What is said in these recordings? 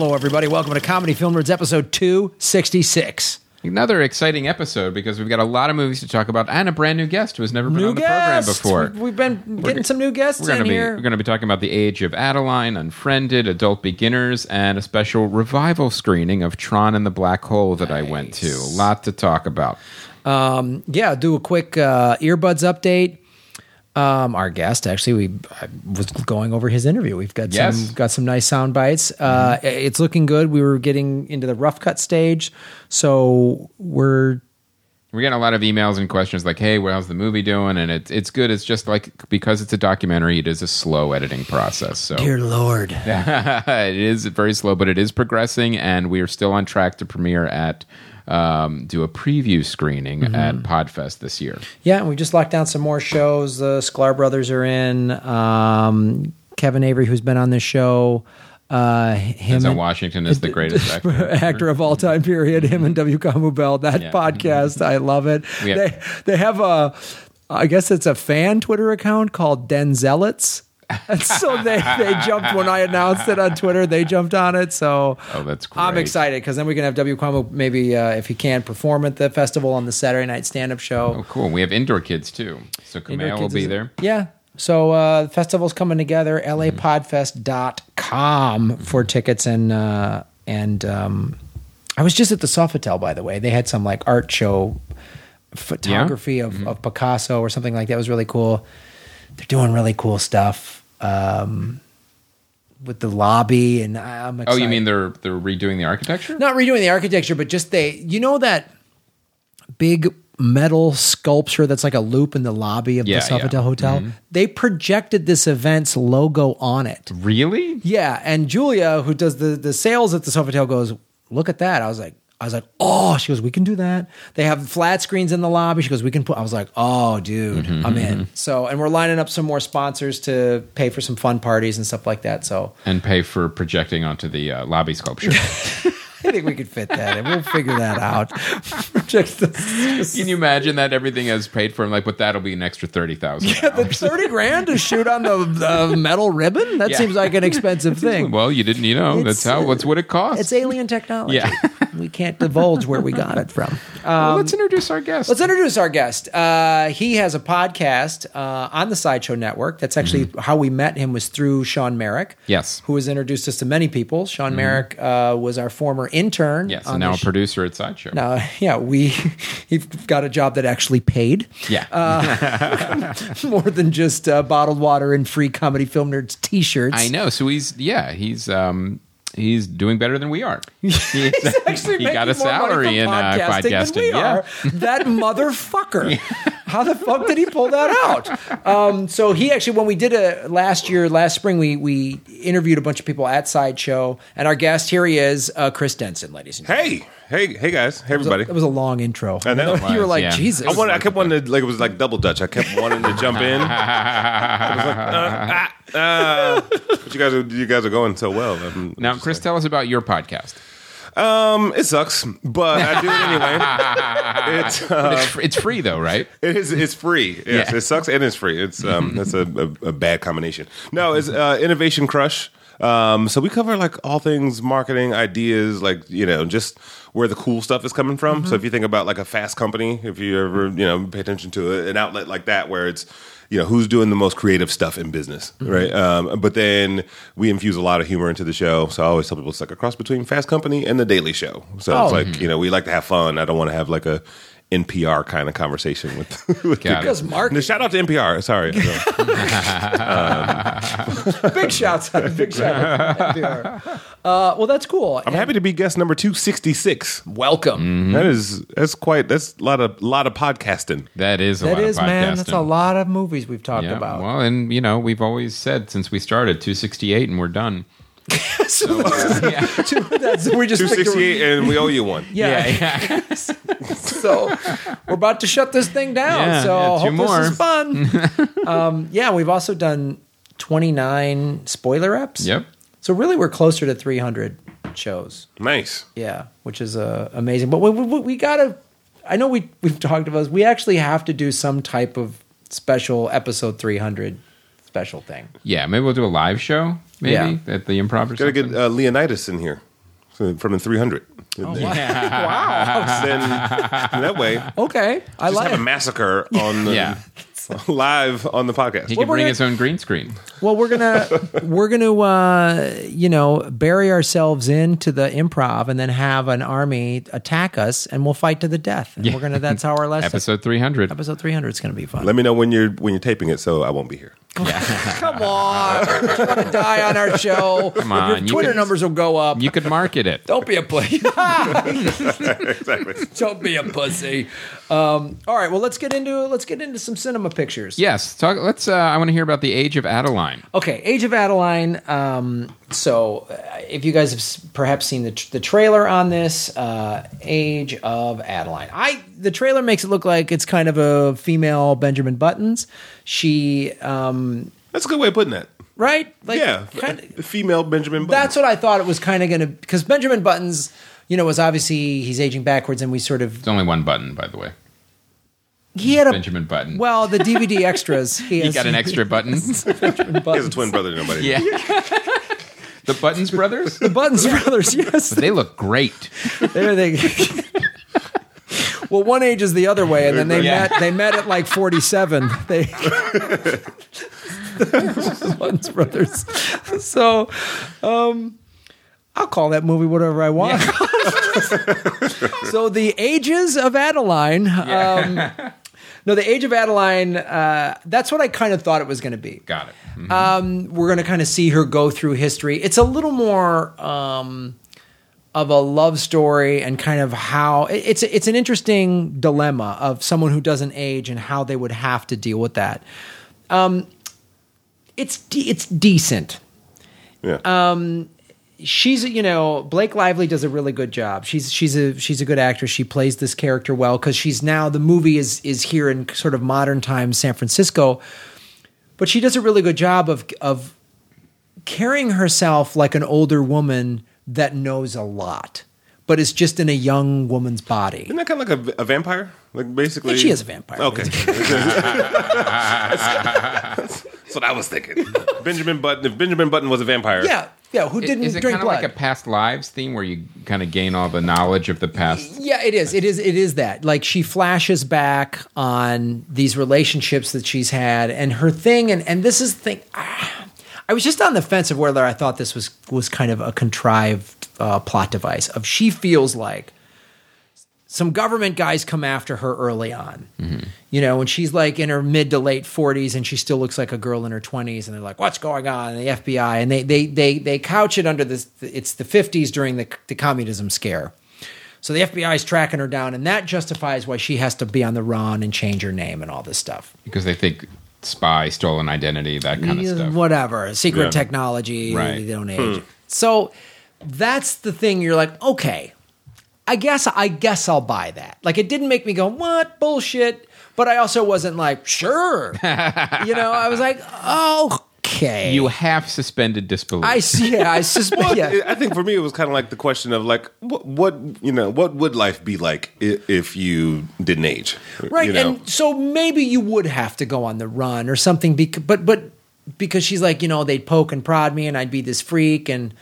Hello, everybody. Welcome to Comedy Film Nerds episode 266. Another exciting episode because we've got a lot of movies to talk about and a brand new guest who has never been New on the guests. program before. We've been getting some new guests We're going in be here. we're going to be talking about the Age of Adaline, Unfriended, Adult Beginners, and a special revival screening of Tron and the Black Hole that I went to. A lot to talk about. yeah, do a quick uh, earbuds update. Um, our guest, actually, we I was going over his interview. We've got Yes. some got some nice sound bites. Uh, It's looking good. We were getting into the rough cut stage, so we're We're getting a lot of emails and questions like, "Hey, how's the movie doing?" And it's it's good. It's just like because it's a documentary, it is a slow editing process. So dear lord. it is very slow, but it is progressing, and we are still on track to premiere at um, do a preview screening Mm-hmm. at Podfest this year. Yeah, and we just locked down some more shows. The Sklar brothers are in. Um, Kevin Avery, who's been on this show, uh, him and- Washington is the greatest actor. actor of all time. Period. Him and W. Kamau Bell. That Yeah. podcast, I love it. Have- they they have a, I guess it's a fan Twitter account called Denzelites. And so they, they jumped when I announced it on Twitter. They jumped on it. So Oh, that's great. I'm excited because then we can have W. Kamau maybe uh, if he can perform at the festival on the Saturday night stand up show. Oh, cool. We have indoor kids too. So Kumail will be is- there. Yeah. So uh, the festival's coming together. LAPodfest.com for tickets and uh, and um, I was just at the Sofitel by the way. They had some like art show photography of, of Picasso or something like that. It was really cool. They're doing really cool stuff um, with the lobby and I'm Oh, you mean they're they're redoing the architecture? not redoing the architecture, but just they, you know, that big metal sculpture that's like a loop in the lobby of Yeah, the Sofitel yeah. Mm-hmm. Hotel. They projected this event's logo on it. Really? Yeah, and Julia, who does the the sales at the Sofitel, goes, "Look at that." I was like. I was like, oh, she goes, we can do that. They have flat screens in the lobby. She goes, we can put, I was like, oh, dude, Mm-hmm, I'm in. So, and we're lining up some more sponsors to pay for some fun parties and stuff like that. So, And pay for projecting onto the uh, lobby sculpture. I think we could fit that in. We'll figure that out. Project the- Can you imagine that everything is paid for? And like, but that'll be an extra thirty thousand. Yeah, the 30 grand to shoot on the, metal ribbon? That Yeah. seems like an expensive thing. Well, you didn't, you know. It's, that's how. What's what it costs. It's alien technology. Yeah. we can't divulge where we got it from. Well, let's introduce our guest. Let's introduce our guest. Uh, he has a podcast uh, on the Sideshow Network. That's actually how we met him was through Sean Merrick. Mm-hmm. Yes. Who has introduced us to many people. Sean Merrick uh, was our former intern. yes, and now a sh- producer at Sideshow. Now, yeah, we he got a job that actually paid. Yeah. more than just uh, bottled water and free comedy film nerds t-shirts. I know. So he's yeah, he's um he's doing better than we are. He's actually he making got a more money salary from in uh, podcasting than podcasting. we yeah. are. That motherfucker. How the fuck did he pull that out? Um, so he actually, when we did a last year, last spring, we we interviewed a bunch of people at Sideshow, and our guest here he is, uh, Chris Denson, ladies and gentlemen. Hey, hey, hey, guys, hey, everybody. It was a long intro. I know. you were like, Yeah. Jesus. I wanted, I kept wanting to, like, it was like double dutch. I kept wanting to jump in. I was like, uh, ah, ah. but you guys, are, you guys are going so well. I'm- Now, Chris, tell us about your podcast. um, it sucks, but I do it anyway. It's, uh, It's, it's free though, right? it is, it's free. Yes, Yeah. it sucks and it's free. It's, um, that's a, a, a bad combination. No, it's uh, Innovation Crush. Um, so we cover like all things marketing ideas, like you know, just where the cool stuff is coming from. So mm-hmm. if you think about like a fast company, if you ever you know pay attention to an outlet like that, where it's you know who's doing the most creative stuff in business, mm-hmm. right? Um, but then we infuse a lot of humor into the show. So I always tell people it's like a cross between Fast Company and the Daily Show. So Oh. it's like mm-hmm. you know we like to have fun. I don't want to have like a NPR kind of conversation with, with Got it. because Mark, no, shout out to NPR. Sorry. big shouts out, big shout out. Uh, well, that's cool. I'm happy to be guest number 266. Welcome. That is that's quite that's a lot of lot of podcasting. That is a That lot is, of podcasting. That is, man. That's a lot of movies we've talked Yeah, about. well, and you know, we've always said since we started 268 and we're done. So, that's, we just picked a- 268 and we owe you one. Yeah. yeah. so we're about to shut this thing down. Yeah, so yeah, hope more. this is fun. um, yeah, we've also done 29 spoiler eps. Yep. So really, we're closer to 300 shows. Nice. Yeah, which is uh, amazing. But we, we, we gotta. I know we we've talked about this. We actually have to do some type of special episode 300 special thing. Yeah, maybe we'll do a live show. Maybe Yeah. at the improv or Gotta something. get uh, Leonidas in here from the 300. Oh, wow. Then that way, Okay, I just like. have a massacre on the, Yeah. live on the podcast. He Well, can bring gonna- his own green screen. Well, we're gonna we're gonna uh, you know bury ourselves into the improv and then have an army attack us and we'll fight to the death. And we're gonna that's how our last Episode 300. episode three hundred is gonna be fun. Let me know when you're when you're taping it, so I won't be here. Come on, you want to die on our show? Come on, your you Twitter can- numbers will go up. You could market it. Don't be a pussy. exactly. Don't be a pussy. Um, all right, well let's get into let's get into some cinema pictures. Yes. Talk. Let's. Uh, I want to hear about the Age of Adaline. Okay, Age of Adaline. Um, so, uh, if you guys have s- perhaps seen the, tr- the trailer on this, uh, Age of Adaline, I the trailer makes it look like it's kind of a female Benjamin Buttons. She, um, That's a good way of putting that. right? Like, yeah, kind the female Benjamin. Button. that's what I thought it was kind of going to because Benjamin Buttons, you know, was obviously he's aging backwards, and we sort of It's only one button, by the way. He had a Benjamin Button. well the DVD extras. He you has got an extra button. he has a twin brother. Nobody. yeah. the Buttons brothers. the Buttons brothers. Yes, They look great. There they. well, one age is the other way, and then they Yeah. met. They met at like forty-seven. They. Buttons brothers. So, um, I'll call that movie whatever I want. so the ages of Adaline. Um, no, the age of Adaline. Uh, that's what I kind of thought it was going to be Got it. Mhm. um, we're going to kind of see her go through history. It's a little more um, of a love story and kind of how it- it's it's an interesting dilemma of someone who doesn't age and how they would have to deal with that. Um, it's de- it's decent Yeah. She's you know Blake Lively does a really good job. She's she's a she's a good actress. She plays this character well because she's now the movie is is here in sort of modern times San Francisco, but she does a really good job of of carrying herself like an older woman that knows a lot, but is just in a young woman's body. Isn't that kind of like a, a vampire? Like basically, Yeah, she is a vampire. Okay, that's what I was thinking. Benjamin Button. If Benjamin Button was a vampire, Yeah, yeah. Who didn't Is it drink kind of blood? like a past lives theme where you kind of gain all the knowledge of the past? Yeah, it is. It is. It is that. Like she flashes back on these relationships that she's had, and her thing, and and this is the thing. ah, I was just on the fence of whether I thought this was was kind of a contrived uh, plot device. Of she feels like some government guys come after her early on. You know, when she's like in her mid to late forties and she still looks like a girl in her twenties, and they're like, "What's going on?" And the FBI and they they they they couch it under this. It's the fifties during the the communism scare. So the FBI is tracking her down, and that justifies why she has to be on the run and change her name and all this stuff. Because they think spy, stolen identity, that kind of stuff. Whatever, secret Yeah. technology, Right. they don't age. Hmm. So that's the thing. You're like, okay, I guess I guess I'll buy that. Like it didn't make me go, what bullshit. But I also wasn't like, sure. you know, I was like, "Oh, okay. You half suspended disbelief. I see. Yeah, I suspect. Yeah. I think for me it was kind of like the question of like what, what you know what would life be like i- if you didn't age, right You know? and so maybe you would have to go on the run or something bec- but but because she's like you know they'd poke and prod me and i'd be this freak and and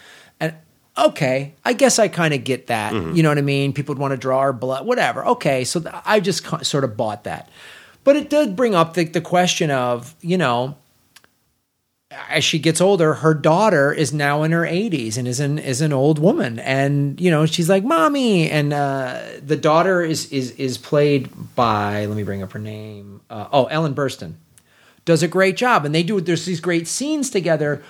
okay i guess i kind of get that Mm-hmm. you know what i mean people would want to draw our blood whatever okay so th- i just ca- sort of bought that but it did bring up the, the question of you know as she gets older, her daughter is now in her 80s and is an is an old woman, and you know she's like mommy, and uh, the daughter is is is played by let me bring up her name. Uh, oh, Ellen Burstyn does a great job, and they do. There's these great scenes together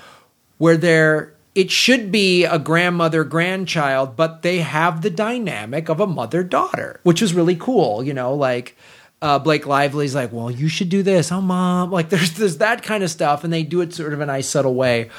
where they're. It should be a grandmother grandchild, but they have the dynamic of a mother daughter, which is really cool. You know, like uh, Blake Lively's like, well, you should do this. Oh, mom. Like there's there's that kind of stuff, and they do it sort of in a nice subtle way.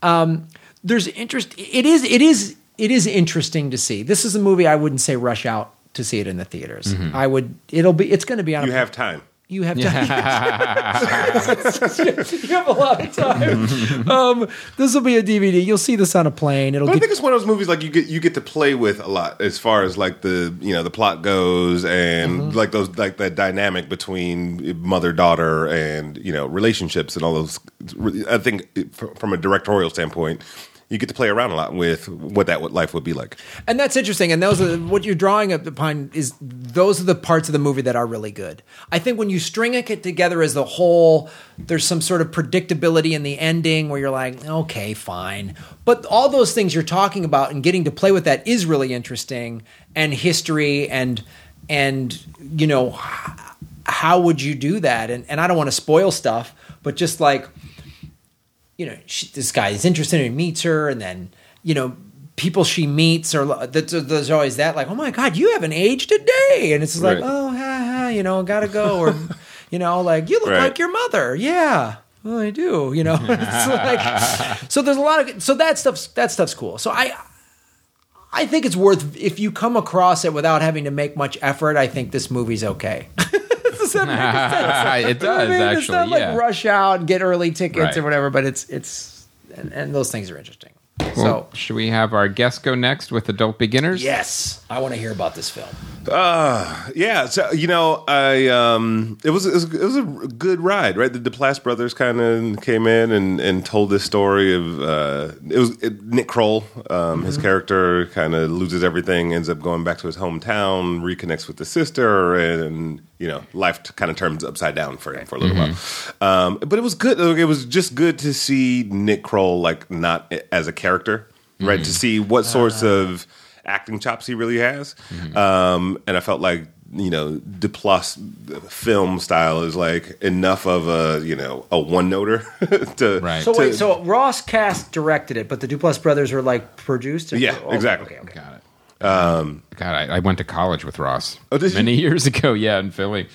Um, there's interest. It is it is it is interesting to see. This is a movie I wouldn't say rush out to see it in the theaters. I would. It'll be. It's going to be on. you a, have time. You have time. you have a lot of time. Um, this will be a DVD. You'll see this on a plane. It'll But I get think it's one of those movies like you get you get to play with a lot as far as like the you know the plot goes and Mm-hmm. like those like that dynamic between mother daughter and you know relationships and all those. I think it- fr- from a directorial standpoint, you get to play around a lot with what that what life would be like. And that's interesting. And those are what you're drawing upon is those are the parts of the movie that are really good. I think when you string it together as the whole, there's some sort of predictability in the ending where you're like, okay, fine. But all those things you're talking about and getting to play with that is really interesting. And history and and you know how would you do that? And and I don't want to spoil stuff, but just like you know, she, this guy is interested and meets her, and then you know, people she meets are there's, there's always that like, oh my god, you haven't aged a day, and it's just like, oh, ha, ha, you know, gotta go, or you know, like you look Right. like your mother, yeah. Well, I do, you know. it's like, so there's a lot of so that stuff's that stuff's cool. So I, I think it's worth if you come across it without having to make much effort. I think this movie's okay. Does that make sense? it does I mean, actually. It's not yeah. like rush out and get early tickets Right. or whatever, but it's it's and, and those things are interesting. Well, so should we have our guest go next with adult beginners? yes, I want to hear about this film. Yeah, so you know, I um, it was it was, it was a good ride, right? The Duplass brothers kind of came in and, and told this story of uh, it was it, Nick Kroll, um, his character, kind of loses everything, ends up going back to his hometown, reconnects with the sister, and you know, life kind of turns upside down for him for a little while. Um, but it was good. It was just good to see Nick Kroll like not as a character, right? To see what sorts of acting chops he really has. Um, and I felt like you know Duplass film style is like enough of a you know a one noter to Right. So to- wait, so Ross Katz directed it, but the Duplass brothers were like produced. Yeah, Oh, exactly. Okay, okay. Got it. Um, God, I, I went to college with Ross Oh, did you? many years ago. Yeah, in Philly.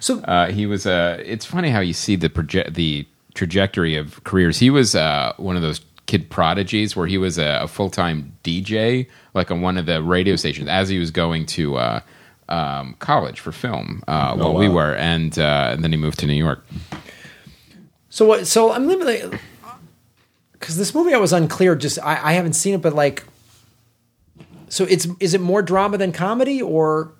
So Uh, he was Uh, it's funny how you see the proje- the trajectory of careers. He was uh, one of those kid prodigies where he was a, a full time DJ, like on one of the radio stations, as he was going to uh, um, college for film. Uh, while we were, and uh, and then he moved to New York. So what? So I'm living because this movie I was unclear. Just I, I haven't seen it, but like, so it's is it more drama than comedy or?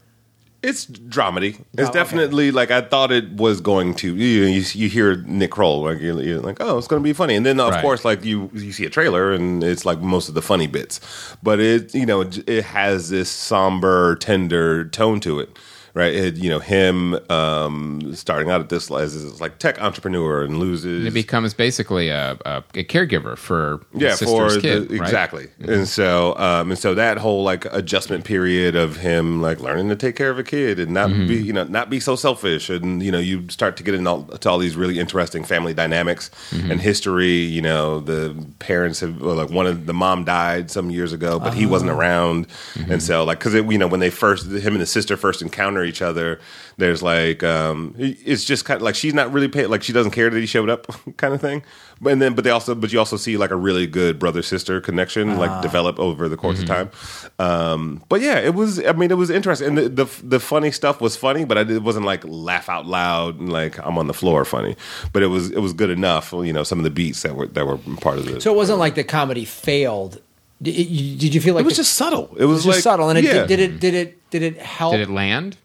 It's dramedy. It's Oh, okay. definitely like I thought it was going to. You you, you hear Nick Kroll like you're, you're like oh it's going to be funny, and then of Right. course like you you see a trailer and it's like most of the funny bits, but it you know it, it has this somber, tender tone to it. Right, it, you know him um, starting out at this as like tech entrepreneur and loses. It becomes basically a, a, a caregiver for his yeah, for the, kid, right? Mm-hmm. exactly. And so, um, and so that whole like adjustment period of him like learning to take care of a kid and not Mm-hmm. be, you know, not be so selfish, and you know, you start to get into all, to all these really interesting family dynamics Mm-hmm. and history. You know, the parents have well, like one of the mom died some years ago, but he wasn't Oh. around, Mm-hmm. and so like because you know when they first him and the sister first encounter each other, there's like um, it's just kind of like she's not really pay, like she doesn't care that he showed up, kind of thing. But and then but they also but you also see like a really good brother sister connection Ah. like develop over the course Mm-hmm. of time. Um, but yeah, it was. I mean, it was interesting, and the, the the funny stuff was funny, but I, it wasn't like laugh out loud and like I'm on the floor funny. But it was it was good enough. You know, some of the beats that were that were part of the. So it wasn't like the comedy failed. Did, did you feel like it was the- just subtle. It was, it was just like, subtle, and it yeah. did, did it did it did it help? Did it land?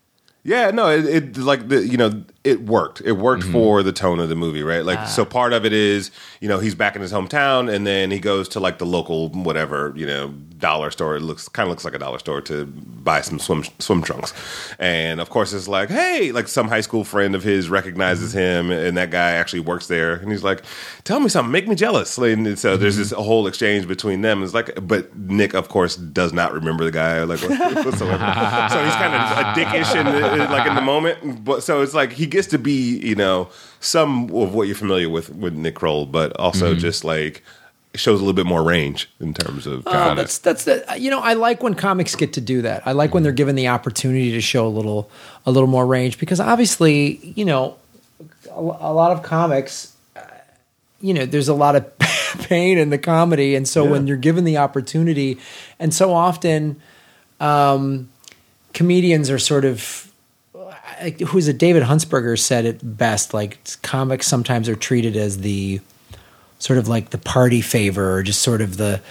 Yeah, no, it, it like the you know it worked. It worked mm-hmm. for the tone of the movie, right? Like so, ah. part of it is you know he's back in his hometown, and then he goes to like the local whatever you know dollar store. It looks kind of looks like a dollar store to buy some swim swim trunks, and of course it's like hey, like some high school friend of his recognizes mm-hmm. him, and that guy actually works there, and he's like, tell me something, make me jealous. And so there's mm-hmm. this whole exchange between them. It's like, but Nick of course does not remember the guy like whatsoever, so he's kind of a dickish in the, like in the moment. But so it's like he gets to be you know some of what you're familiar with with Nick Kroll, but also just like shows a little bit more range in terms of. Oh, that's that's the you know I like when comics get to do that. I like when they're given the opportunity to show a little a little more range because obviously you know a, a lot of comics uh, you know there's a lot of pain in the comedy and so when you're given the opportunity and so often um, comedians are sort of I- who is it? David Huntsberger said it best. Like comics sometimes are treated as the sort of like the party favor, or just sort of the.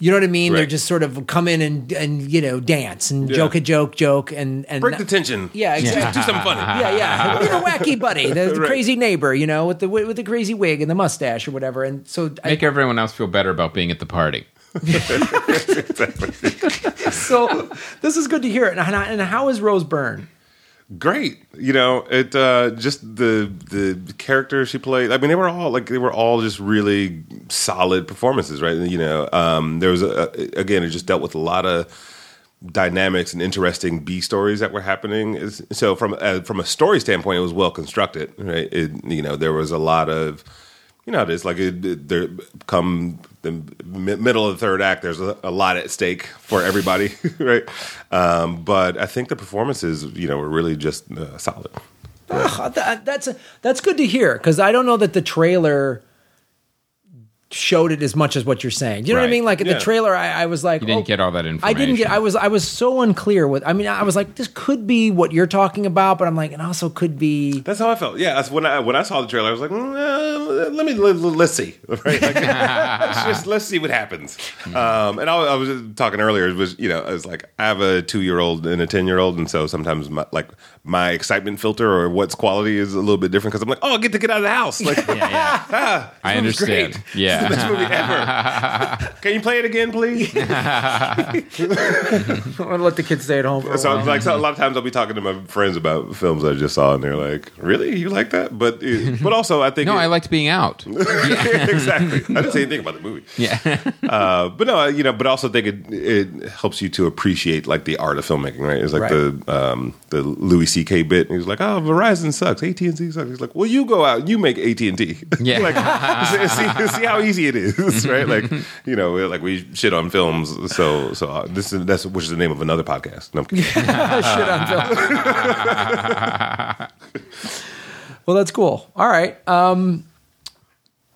You know what I mean? They're just sort of come in and and you know dance and Yeah. joke a joke, joke and and Break the tension. Yeah, exactly. Do something funny. yeah, yeah. You're the wacky buddy, the, the Right. crazy neighbor, you know, with the with the crazy wig and the mustache or whatever. And so, I, Make everyone else feel better about being at the party. so this is good to hear. And, and how is Rose Byrne? Great you know it uh just the the character she played i mean they were all like they were all just really solid performances right? You know um there was a, again it just dealt with a lot of dynamics and interesting b stories that were happening. So from uh, from a story standpoint it was well constructed right? It, you know there was a lot of you know, like it, it- there come the middle of the third act. There's a, a lot at stake for everybody, right? Um, but I think the performances, you know, were really just uh, solid. Ugh, that, that's that's good to hear because I don't know that the trailer showed it as much as what you're saying. Do you know what I Right. mean? Like in Yeah. the trailer, I, I was like, You didn't oh, get all that information." I information. didn't get. I was. I was so unclear with. I mean, I was like, this could be what you're talking about, but I'm like, it also could be. That's how I felt. Yeah, that's when I when I saw the trailer, I was like, mm, uh, let me let, let's see, right? Like, let's just let's see what happens. Um, and I, I was just talking earlier. It was you know, I was like, I have a two year old and a ten year old, and so sometimes my, like my excitement filter or what's quality is a little bit different because I'm like, oh, I get to get out of the house. Like, Yeah, yeah. ah, I understand. great. Yeah. It's the best movie ever. Can you play it again, please? I'm gonna let the kids stay at home. For a So while. like so a lot of times I'll be talking to my friends about films I just saw, and they're like, "Really, you like that?" But it- but also I think No, it- I liked being out. exactly. I didn't say anything about the movie. Yeah. Uh, but no, you know, but also think it it helps you to appreciate like the art of filmmaking, right? It's like Right. the um, the Louis C.K. bit. And he was like, "Oh, Verizon sucks. AT and T sucks." He's like, "Well, you go out, and you make AT and T. Yeah. like see, see, see how easy it is, right? Like you know, like we shit on films. So so uh, this is that's which is the name of another podcast. No, I'm kidding. Shit on film. well, that's cool. All right. Um.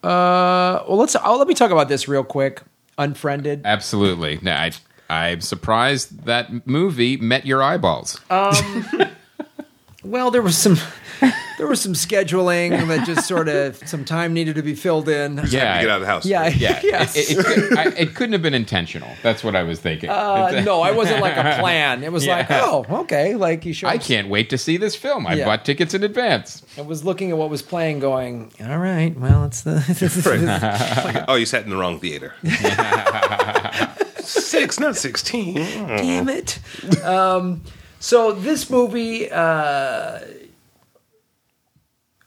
Uh. Well, let's. Oh, let me talk about this real quick. Unfriended. Absolutely. No, I, I'm surprised that movie met your eyeballs. Well, there was some. There was some scheduling that just sort of some time needed to be filled in. yeah. get out of the house. Yeah. Yeah, yes. it, it, it, could, I, it couldn't have been intentional. That's what I was thinking. Uh, no, I wasn't like a plan. It was Yeah. like, oh, okay. Like you should. I can't wait to see this film. I Yeah. bought tickets in advance. I was looking at what was playing, going, all right. Well, it's the. Like, oh, you sat in the wrong theater. Six, not sixteen. damn it. Um, so this movie, uh,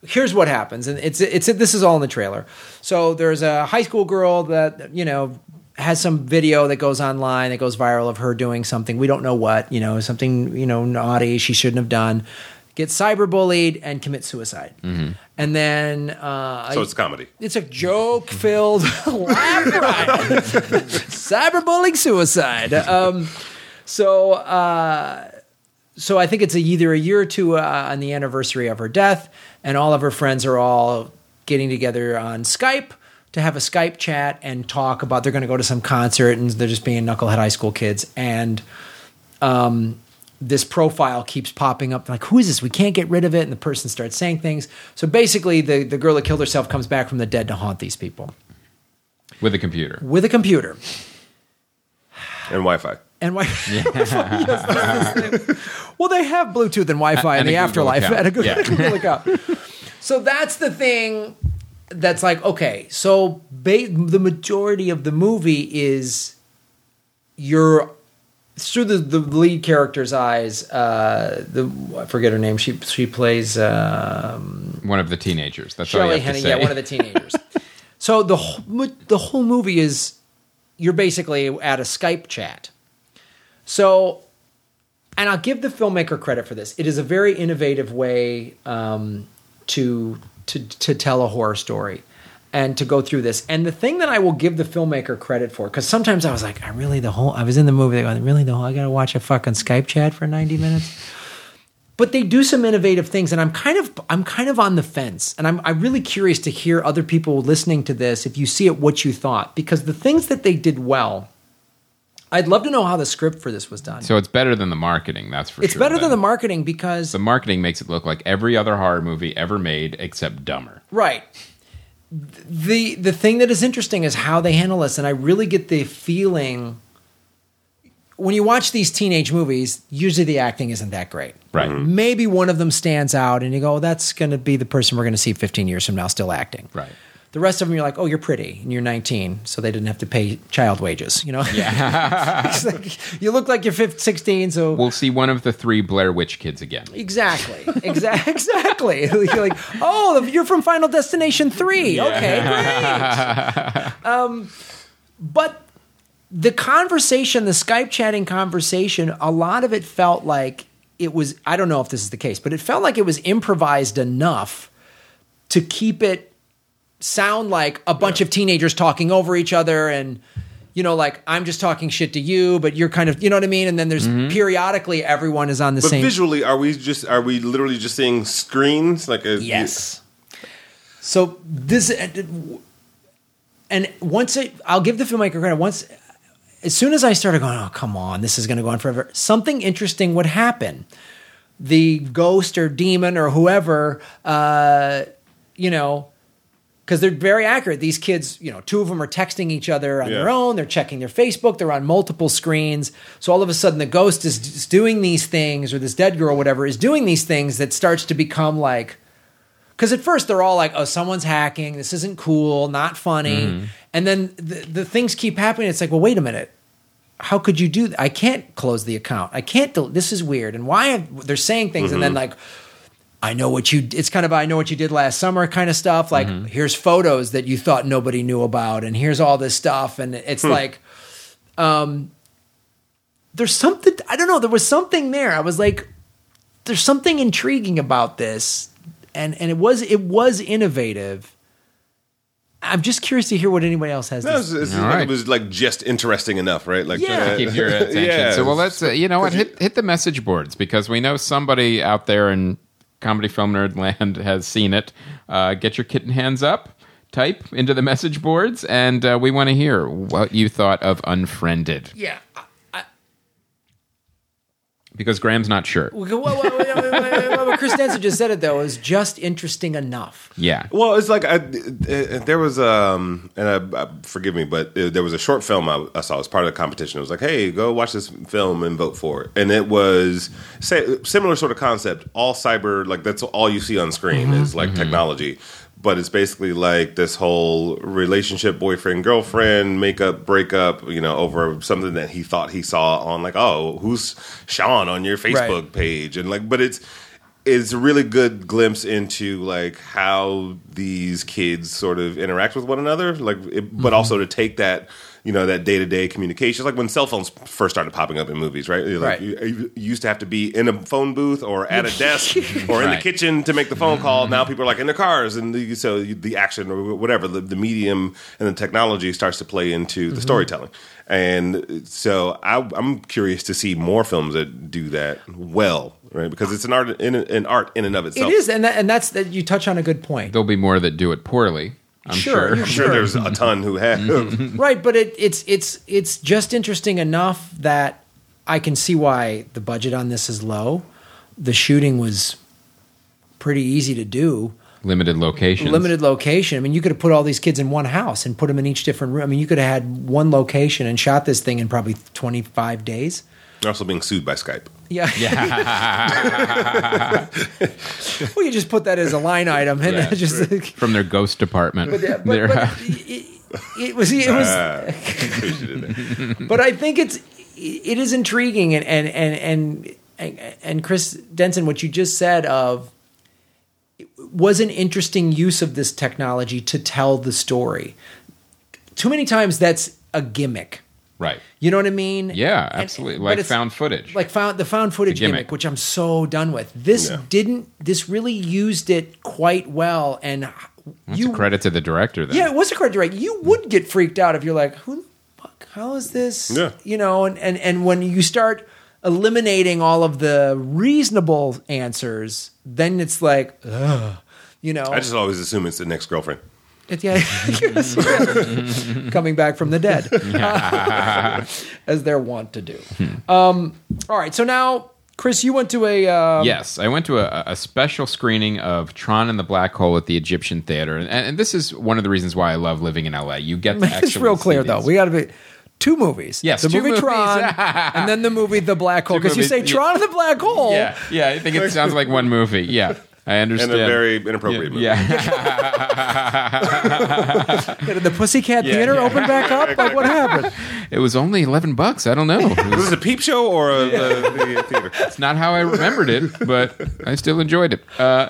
here's what happens, and it's it's this is all in the trailer. So there's a high school girl that you know has some video that goes online that goes viral of her doing something we don't know what you know something you know naughty she shouldn't have done. Gets cyberbullied and commits suicide, and then uh, So it's comedy. it's a joke filled laugh riot. Cyberbullying suicide. Um, so, uh, so I think it's a, either a year or two uh, on the anniversary of her death, and all of her friends are all getting together on Skype to have a Skype chat and talk about they're going to go to some concert and they're just being knucklehead high school kids. And um, this profile keeps popping up like who is this? We can't get rid of it. And the person starts saying things. So basically the, the girl that killed herself comes back from the dead to haunt these people. With a computer. with a computer. And Wi-Fi. And why well they have bluetooth and wi-fi in the afterlife and a Google, Yeah. Google account so that's the thing that's like okay so ba- the majority of the movie is you're through the, the lead character's eyes uh the i forget her name she she plays um One of the teenagers. That's all you have Henning, to say. yeah, one of the teenagers. so the the whole movie is you're basically at a Skype chat. So, and I'll give the filmmaker credit for this. It is a very innovative way um, to to to tell a horror story and to go through this. And the thing that I will give the filmmaker credit for, because sometimes I was like, I really the whole I was in the movie, going, really the whole I got to watch a fucking Skype chat for ninety minutes but they do some innovative things and i'm kind of i'm kind of on the fence and i'm, I'm really curious to hear other people listening to this if you see it what you thought because the things that they did well I'd love to know how the script for this was done. So it's better than the marketing. That's for it's sure. better than the marketing because The marketing makes it look like every other horror movie ever made, except dumber. Right. The the thing that is interesting is how they handle this, and I really get the feeling when you watch these teenage movies, usually the acting isn't that great. Right. Mm-hmm. Maybe one of them stands out, and you go, oh, "That's going to be the person we're going to see 15 years from now, still acting." Right. The rest of them, you're like, "Oh, you're pretty, and you're 19, so they didn't have to pay child wages." You know, Yeah. Like, you look like you're 15, 16, so we'll see one of the three Blair Witch kids again. Exactly. Exactly. exactly. You're like, oh, you're from Final Destination three. Okay, great. Um, but the conversation, the Skype chatting conversation, a lot of it felt like it was. I don't know if this is the case, but it felt like it was improvised enough to keep it sound like a bunch of teenagers talking over each other and you know like i'm just talking shit to you but you're kind of you know what i mean and then there's periodically everyone is on the same. But same visually, are we just are we literally just seeing screens like a Yes. So this, and once it, I'll give the filmmaker credit. Once, as soon as I started going, oh come on, this is going to go on forever. Something interesting would happen. The ghost or demon or whoever, uh, you know, because they're very accurate. These kids, you know, two of them are texting each other on their own. They're checking their Facebook. They're on multiple screens. So all of a sudden, the ghost is, is doing these things, or this dead girl, whatever, is doing these things that starts to become like. Because at first they're all like, "Oh, someone's hacking. This isn't cool. Not funny." Mm-hmm. And then the, the things keep happening. It's like, well, wait a minute. How could you do that? I can't close the account. I can't. Del- this is weird. And why have, they're saying things and then mm-hmm. like, I know what you. It's kind of I know what you did last summer kind of stuff. Like here's photos that you thought nobody knew about, and here's all this stuff, and it's like, um, there's something I don't know. There was something there. I was like, there's something intriguing about this, and and it was it was innovative. I'm just curious to hear what anybody else has. No, to it's, it's like right. it was like just interesting enough, right? Like Yeah. Keep your attention. yeah. So, well, let's uh, you know what hit hit the message boards because we know somebody out there in comedy film nerd land has seen it. Uh, get your kitten hands up. Type into the message boards, and uh, we want to hear what you thought of Unfriended yeah. Because Graham's not sure. What, what, what, what, what, what Chris Denson just said it though is just interesting enough. Yeah, Well, it's like I, there was um, and I, I, forgive me, but uh, there was a short film I, I saw as part of the competition. It was like, hey, go watch this film and vote for it, and it was say, similar sort of concept. All cyber, like that's all you see on screen is like technology. But it's basically like this whole relationship, boyfriend, girlfriend, makeup, breakup, you know, over something that he thought he saw on like, oh, who's Sean on your Facebook Right. page, and like, but it's it's a really good glimpse into like how these kids sort of interact with one another like it, but mm-hmm. also to take that you know that day-to-day communication. Like when cell phones first started popping up in movies right? You're like Right. you, you used to have to be in a phone booth or at a desk or in the kitchen to make the phone call. Now people are like in their cars and the, so the action or whatever the, the medium and the technology starts to play into the mm-hmm. storytelling. And so I, i'm curious to see more films that do that well right? Because it's an art in an art in and of itself. It is, and that, and that's that. You touch on a good point, there'll be more that do it poorly. I'm Sure, sure. I'm sure there's a ton who have. Mm-hmm. right? But it, it's it's it's just interesting enough that I can see why the budget on this is low. The shooting was pretty easy to do. Limited location. limited location. I mean, you could have put all these kids in one house and put them in each different room. I mean, you could have had one location and shot this thing in probably 25 days. They're also being sued by Skype. Yeah. Yeah. well, you just put that as a line item and Yeah, just. from their ghost department. But, uh, but, They're- but it, it was it was ah, but I think it's it is intriguing and and and and and Chris Denson, what you just said of it was an interesting use of this technology to tell the story. Too many times that's a gimmick. Right. You know what I mean? Yeah, absolutely. but like found footage. like found the found footage gimmick. gimmick. which I'm so done with. This Yeah. didn't. This really used it quite well, and That's you a credit to the director. Then. yeah, it was a credit direct. You would get freaked out if you're like, who the fuck? How is this? Yeah. You know, and, and, and when you start eliminating all of the reasonable answers, then it's like, ugh, you know. I just always assume it's the next girlfriend. It, yeah, yes. coming back from the dead, as they're wont to do. Um, all right, so now, Chris, you went to a um, Yes, I went to a, a special screening of Tron and the Black Hole at the Egyptian Theater, and, and this is one of the reasons why I love living in LA. You get to actually It's real see clear though. We got to be two movies. Yes, the two movie movies. Tron, and then the movie The Black Hole. Because you say movies. Tron and the Black Hole. Yeah, yeah. I think it sounds like one movie. Yeah, I And understand. a very inappropriate movie. yeah. Did the Pussycat Yeah, Theater yeah. open back up? Like what happened? it was only eleven bucks. I don't know. It Was was- this a peep show or a, the theater? It's not how I remembered it, but I still enjoyed it. Uh,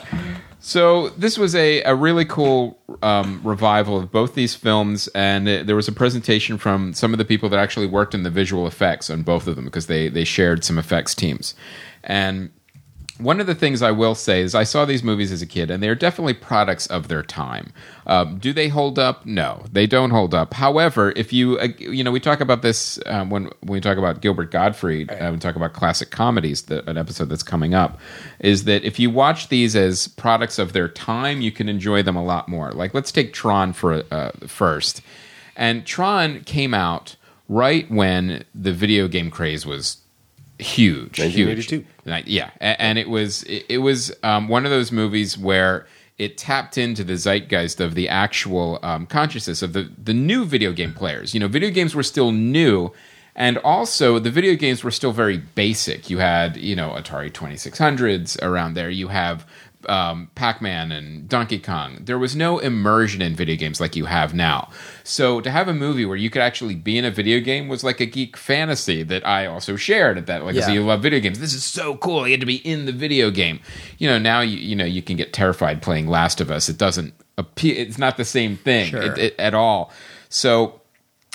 so this was a, a really cool um, revival of both these films, and uh, there was a presentation from some of the people that actually worked in the visual effects on both of them because they they shared some effects teams, and one of the things I will say is I saw these movies as a kid, and they are definitely products of their time. Um, do they hold up? No, they don't hold up. However, if you uh, you know we talk about this um, when when we talk about Gilbert Gottfried, uh, we talk about classic comedies. The, an episode that's coming up is that if you watch these as products of their time, you can enjoy them a lot more. Like let's take Tron for uh, first, and Tron came out right when the video game craze was huge, 1982. huge. Like, yeah, a- and it was it, it was um, one of those movies where it tapped into the zeitgeist of the actual um, consciousness of the the new video game players. You know, video games were still new. And also, the video games were still very basic. You had, you know, Atari 2600s around there. You have um, Pac Man and Donkey Kong. There was no immersion in video games like you have now. So to have a movie where you could actually be in a video game was like a geek fantasy that I also shared at that. Like, I Yeah. you love video games. This is so cool. You had to be in the video game. You know, now you you know you can get terrified playing Last of Us. It doesn't appeal. It's not the same thing Sure. it- it- at all. So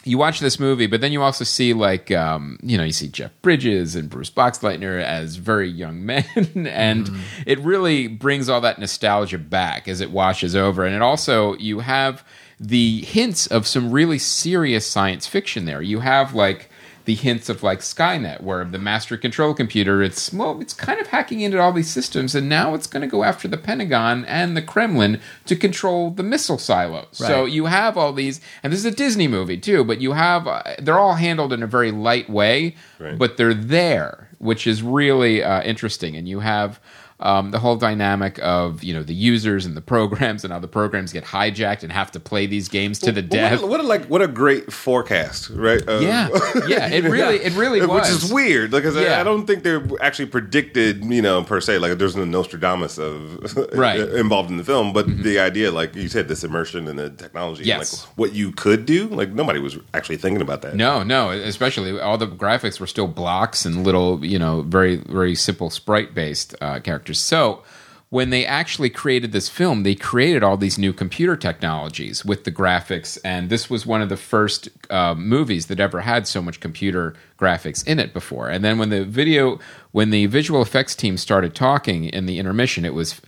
you watch this movie, but then you also see like um, you know you see Jeff Bridges and Bruce Boxleitner as very young men, and it really brings all that nostalgia back as it washes over. And it also you have the hints of some really serious science fiction there. You have like the hints of like Skynet, where the master control computer, it's well, it's kind of hacking into all these systems, and now it's going to go after the Pentagon and the Kremlin to control the missile silos. So you have all these, and this is a Disney movie too, but you have uh, they're all handled in a very light way, Right. but they're there, which is really uh, interesting, and you have. Um, the whole dynamic of you know the users and the programs and how the programs get hijacked and have to play these games to the Well, death. What, a, what a like what a great forecast, right? Of- Yeah, yeah, it really, it really was. Which is weird because I- Yeah. I don't think they're actually predicted, you know, per se. Like there's no Nostradamus of Right. Mm-hmm. involved in the film, but the idea, like you said, this immersion in the technology, Yes. like what you could do, like nobody was actually thinking about that. No, no, especially all the graphics were still blocks and little, you know, very, very simple sprite based uh, characters. So when they actually created this film, they created all these new computer technologies with the graphics, and this was one of the first uh, movies that ever had so much computer graphics in it before. And then when the video, when the visual effects team started talking in the intermission, it was,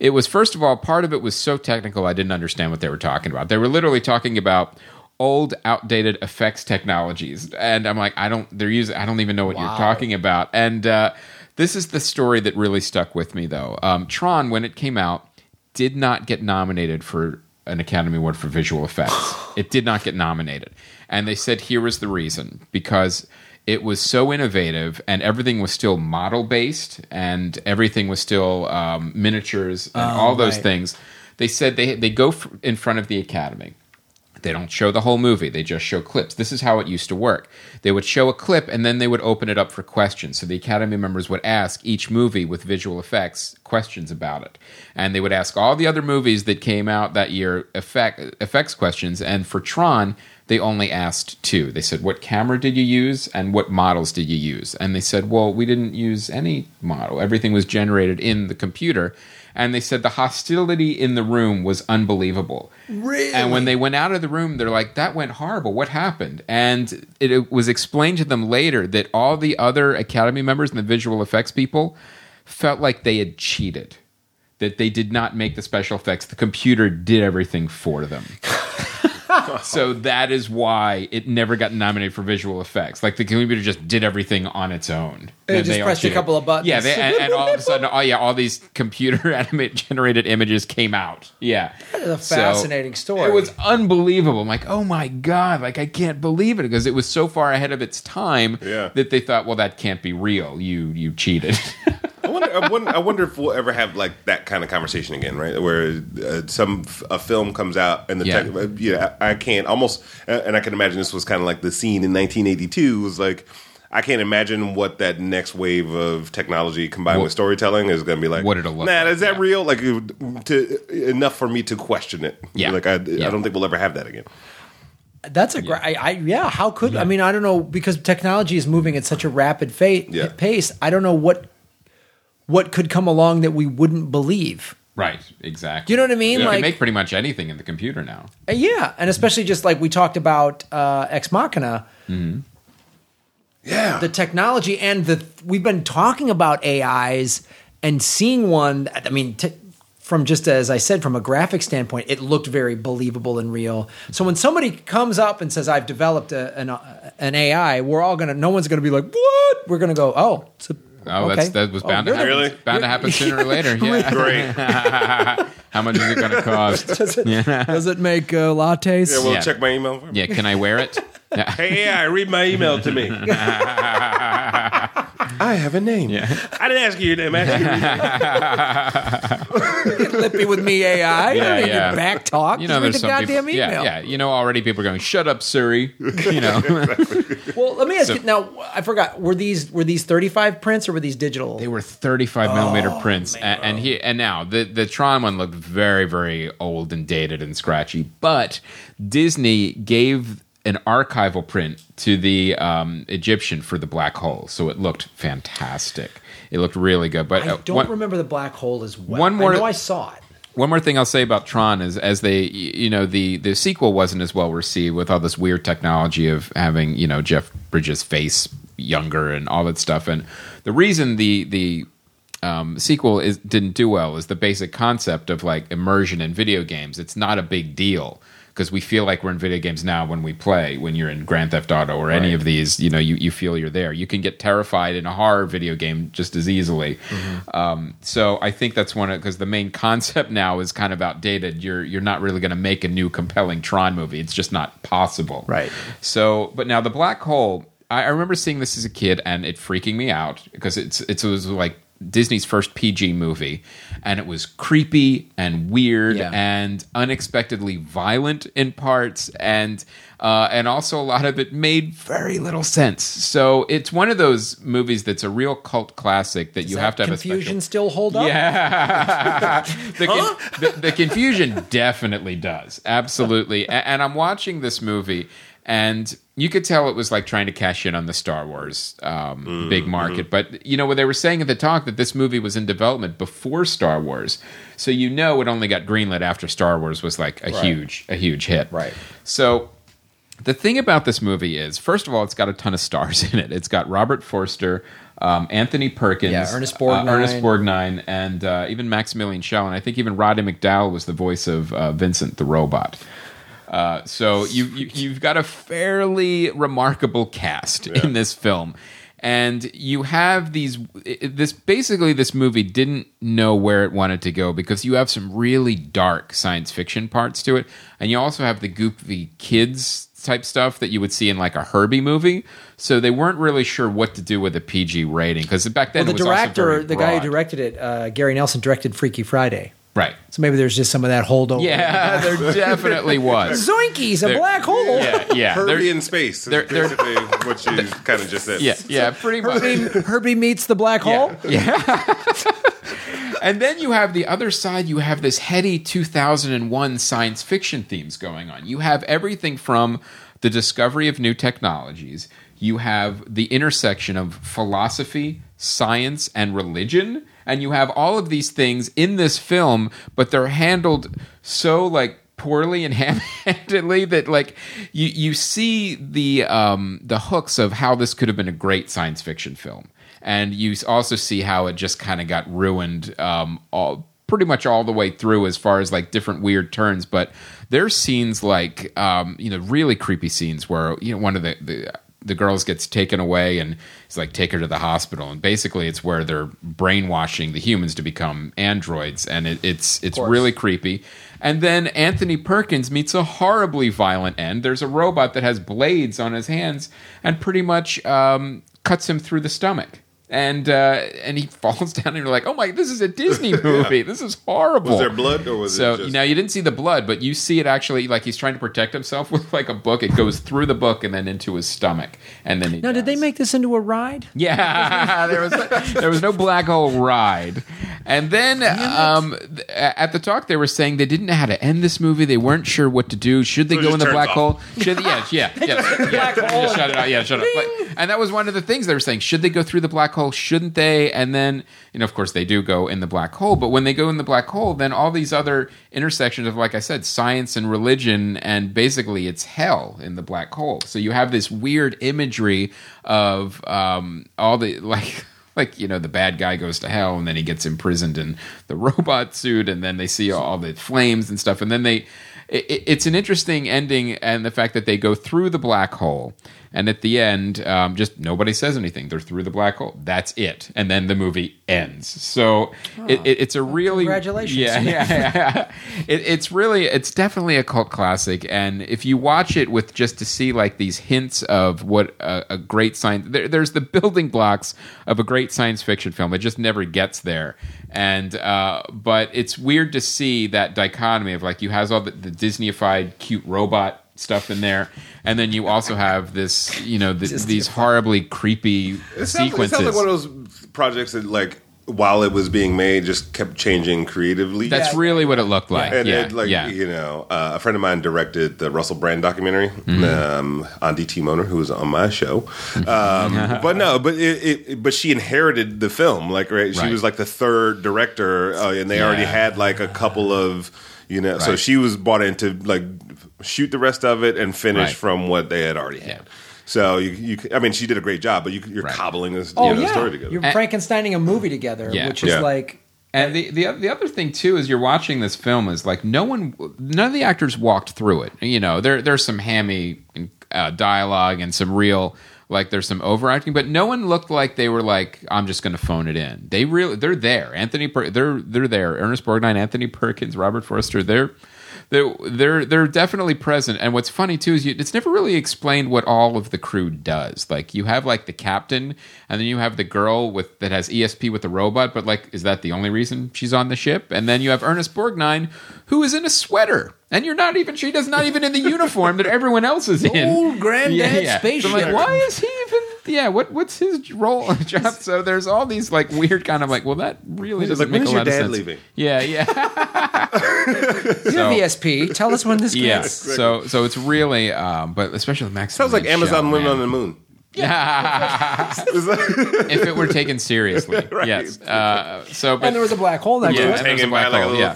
it was first of all part of it was so technical I didn't understand what they were talking about. They were literally talking about old outdated effects technologies and i'm like i don't they're using i don't even know what you're talking about and uh, this is the story that really stuck with me though. Um, tron when it came out did not get nominated for an academy award for visual effects. It did not get nominated. And they said here was the reason. Because it was so innovative and everything was still model based and everything was still um, miniatures and all those right. things. They said they, they go f- in front of the academy they don't show the whole movie. They just show clips. This is how it used to work. They would show a clip and then they would open it up for questions. So the academy members would ask each movie with visual effects questions about it. And they would ask all the other movies that came out that year effect, effects questions. And for tron they only asked two. They said what camera did you use and what models did you use? And they said well we didn't use any model. Everything was generated in the computer and they said the hostility in the room was unbelievable Really? and when they went out of the room, they're like, that went horrible. What happened? And it, it was explained to them later that all the other Academy members and the visual effects people felt like they had cheated, that they did not make the special effects. The computer did everything for them. so that is why it never got nominated for visual effects. Like the computer just did everything on its own. They And just all pressed a couple of buttons. Yeah, they, and, and all of a sudden, oh yeah, all these computer animated generated images came out. Yeah, is a So, fascinating story. It was unbelievable. I'm like, oh my god, like I can't believe it because it was so far ahead of its time Yeah. that they thought, well, that can't be real. You you cheated. I wonder, I wonder. I wonder if we'll ever have like that kind of conversation again, right? Where uh, some a film comes out and the Yeah. tech, uh, yeah, I can't almost, uh, and I can imagine this was kind of like the scene in 1982. Was like. I can't imagine what that next wave of technology combined What- with storytelling is going to be like. what it'll look Nah, like, is that yeah. real? Like, to enough for me to question it. Yeah. like I, Yeah. I don't think we'll ever have that again. That's a great. I, I yeah. How could I mean? I don't know because technology is moving at such a rapid fa- Yeah. pace. I don't know what what could come along that we wouldn't believe. right, exactly. Do you know what I mean? You Like- can make pretty much anything in the computer now. Uh, yeah, and especially just like we talked about uh, Ex Machina, Yeah, the technology and the we've been talking about AIs and seeing one. I mean. T- from just as I said, from a graphic standpoint, it looked very believable and real. So when somebody comes up and says, "I've developed a, an, uh, an AI," we're all gonna. No one's gonna be like, "What?" We're gonna go, "Oh, it's a, Oh, okay. that's, that was Oh, bound to you're happen. Really? Bound to happen sooner or later. Yeah. great. How much is it going to cost? Does it, does it make uh, lattes? Yeah, we'll Yeah. check my email. For it. Yeah, can I wear it? Yeah. Hey, AI, read my email to me. I have a name. Yeah. I didn't ask you your name. I asked you Lippy with me AI. Yeah, I don't yeah. your back talk. You know, Just there's read some goddamn people. email. Yeah, yeah. You know, already people are going, "Shut up, Siri." You know, Well, let me ask So- you now. I forgot. Were these were these thirty five prints or were these digital? they were 35 millimeter oh, prints, and, and he and now the the Tron one looked very very old and dated and scratchy, but Disney gave an archival print to the um, Egyptian for the black hole, so it looked fantastic. It looked really good. But I uh, don't one- remember the black hole as well. One more- I know I saw it. One more thing I'll say about Tron is, as they, you know, the the sequel wasn't as well received with all this weird technology of having, you know, Jeff Bridges' face younger and all that stuff. And the reason the the um, sequel is didn't do well is the basic concept of like immersion in video games. It's not a big deal because we feel like we're in video games now when we play. When you're in Grand Theft Auto or any of these, you know, you, you feel you're there. You can get terrified in a horror video game just as easily. Um, so I think that's one of because the main concept now is kind of outdated. You're you're not really going to make a new compelling Tron movie. It's just not possible. Right. So, but now the black hole. I, I remember seeing this as a kid and it freaking me out because it's it was like Disney's first PG movie, and it was creepy and weird Yeah. and unexpectedly violent in parts, and uh, and also a lot of it made very little sense. So it's one of those movies that's a real cult classic that you Does have to that have a confusion special. still hold up? Yeah, the, con- the, the confusion definitely does, absolutely. A- And, I'm watching this movie, and you could tell it was like trying to cash in on the Star Wars um, big market. But you know what they were saying at the talk that this movie was in development before Star Wars, so you know it only got greenlit after Star Wars was like a huge, a huge hit. Right. So the thing about this movie is, first of all, it's got a ton of stars in it. It's got Robert Forster, um, Anthony Perkins, Yeah, Ernest uh, Borgnine. Ernest Borgnine, and uh, even Maximilian Schell. And I think even Roddy McDowall was the voice of uh, Vincent the Robot. Uh, so you, you you've got a fairly remarkable cast in this film, and you have these. This basically this movie didn't know where it wanted to go because you have some really dark science fiction parts to it, and you also have the goofy kids type stuff that you would see in like a Herbie movie. So they weren't really sure what to do with a PG rating because back then Well, the it was also director, the guy who directed it, uh, Gary Nelson, directed Freaky Friday. Right? So maybe there's just some of that holdover. Yeah, there definitely was. Zoinkies, a There- black hole. Yeah, yeah. Herbie in space. they're- Is they're- basically what you kind of just said. yeah, yeah, pretty much. Herbie, Herbie meets the black hole. Yeah. and then you have the other side, you have this heady 2001 science fiction themes going on. You have everything from the discovery of new technologies, you have the intersection of philosophy, science, and religion. And you have all of these things in this film, but they're handled so like poorly and ham-handedly that like you you see the um the hooks of how this could have been a great science fiction film and you also see how it just kind of got ruined um all pretty much all the way through as far as like different weird turns. But there's scenes like um, you know really creepy scenes where you know one of the the the girls gets taken away and it's like take her to the hospital. And basically it's where they're brainwashing the humans to become androids. And it, it's it's really creepy. And then anthony perkins meets a horribly violent end. There's a robot that has blades on his hands and pretty much um, cuts him through the stomach and uh, and he falls down and you're like, oh my, this is a Disney movie. This is horrible. Was there blood or was so it just now you didn't see the blood, but you see it actually like he's trying to protect himself with like a book. It goes through the book and then into his stomach, and then he. Now, did they make this into a ride? Yeah, there was there was no black hole ride, and then um, at the talk they were saying they didn't know how to end this movie. They weren't sure what to do. Should they So go in the black off. hole? Should yeah yeah yeah, yeah, black hole yeah shut it out yeah shut up. But, and that was one of the things they were saying. Should they go through the black hole? Shouldn't they? And then you know of course they do go in the black hole. But when they go in the black hole, then all these other intersections of like I said, science and religion, and basically it's hell in the black hole. So you have this weird imagery of um, all the like like you know the bad guy goes to hell and then he gets imprisoned in the robot suit and then they see all the flames and stuff and then they it, it's an interesting ending and the fact that they go through the black hole and at the end um, just nobody says anything. They're through the black hole. That's it. And then the movie ends. So it, it, it's a really congratulations. yeah yeah, yeah. It, it's really it's definitely a cult classic. And if you watch it with just to see like these hints of what a, a great science there, there's the building blocks of a great science fiction film it just never gets there. And uh, but it's weird to see that dichotomy of like you has all the, the disneyified cute robot stuff in there and then you also have this you know th- these horribly creepy It sounds, it sequences sounds like one of those projects that, like, while it was being made, just kept changing creatively. that's really what it looked like and yeah it, like yeah you know, uh, a friend of mine directed the Russell Brand documentary Mm-hmm. um, Ondi Timoner, who was on my show. Um, but no, but it, it, but she inherited the film. Like, right, she Right. was like the third director, uh, and they Yeah. already had like a couple of you know. So she was brought into like shoot the rest of it and finish Right. from what they had already had. Yeah. So you, you, I mean, she did a great job, but you, you're Right. cobbling this Oh you know, yeah, story together. you're Frankensteining a movie together, Yeah. which is Yeah. like And the, the the other thing too is you're watching this film is like no one none of the actors walked through it. You know, there there's some hammy uh, dialogue and some real like there's some overacting, but no one looked like they were like I'm just going to phone it in. They really they're there. Anthony Per- they're they're there. Ernest Borgnine, Anthony Perkins, Robert Forster, they're they're they're they're definitely present. And what's funny too is you, it's never really explained what all of the crew does. Like you have like the captain, and then you have the girl with that has ESP with the robot. But like, is that the only reason she's on the ship? And then you have Ernest Borgnine, who is in a sweater, and you're not even she does not even in the uniform that everyone else is in. Old granddad So I'm spaceship. like, why is he even? Yeah, what what's his role job? So there's all these like weird kind of like, well, that really It's doesn't like, when make is a your lot of sense. leaving? Yeah, yeah. you have ESP. Tell us when this Yeah. gets. So so it's really, um, but especially with Max. Sounds like Show, Amazon living man. on the moon. if it were taken seriously, yes. Uh, so, but, And there was a black hole next Yeah. to it. And there's a Hanging by black like a hole, little yeah.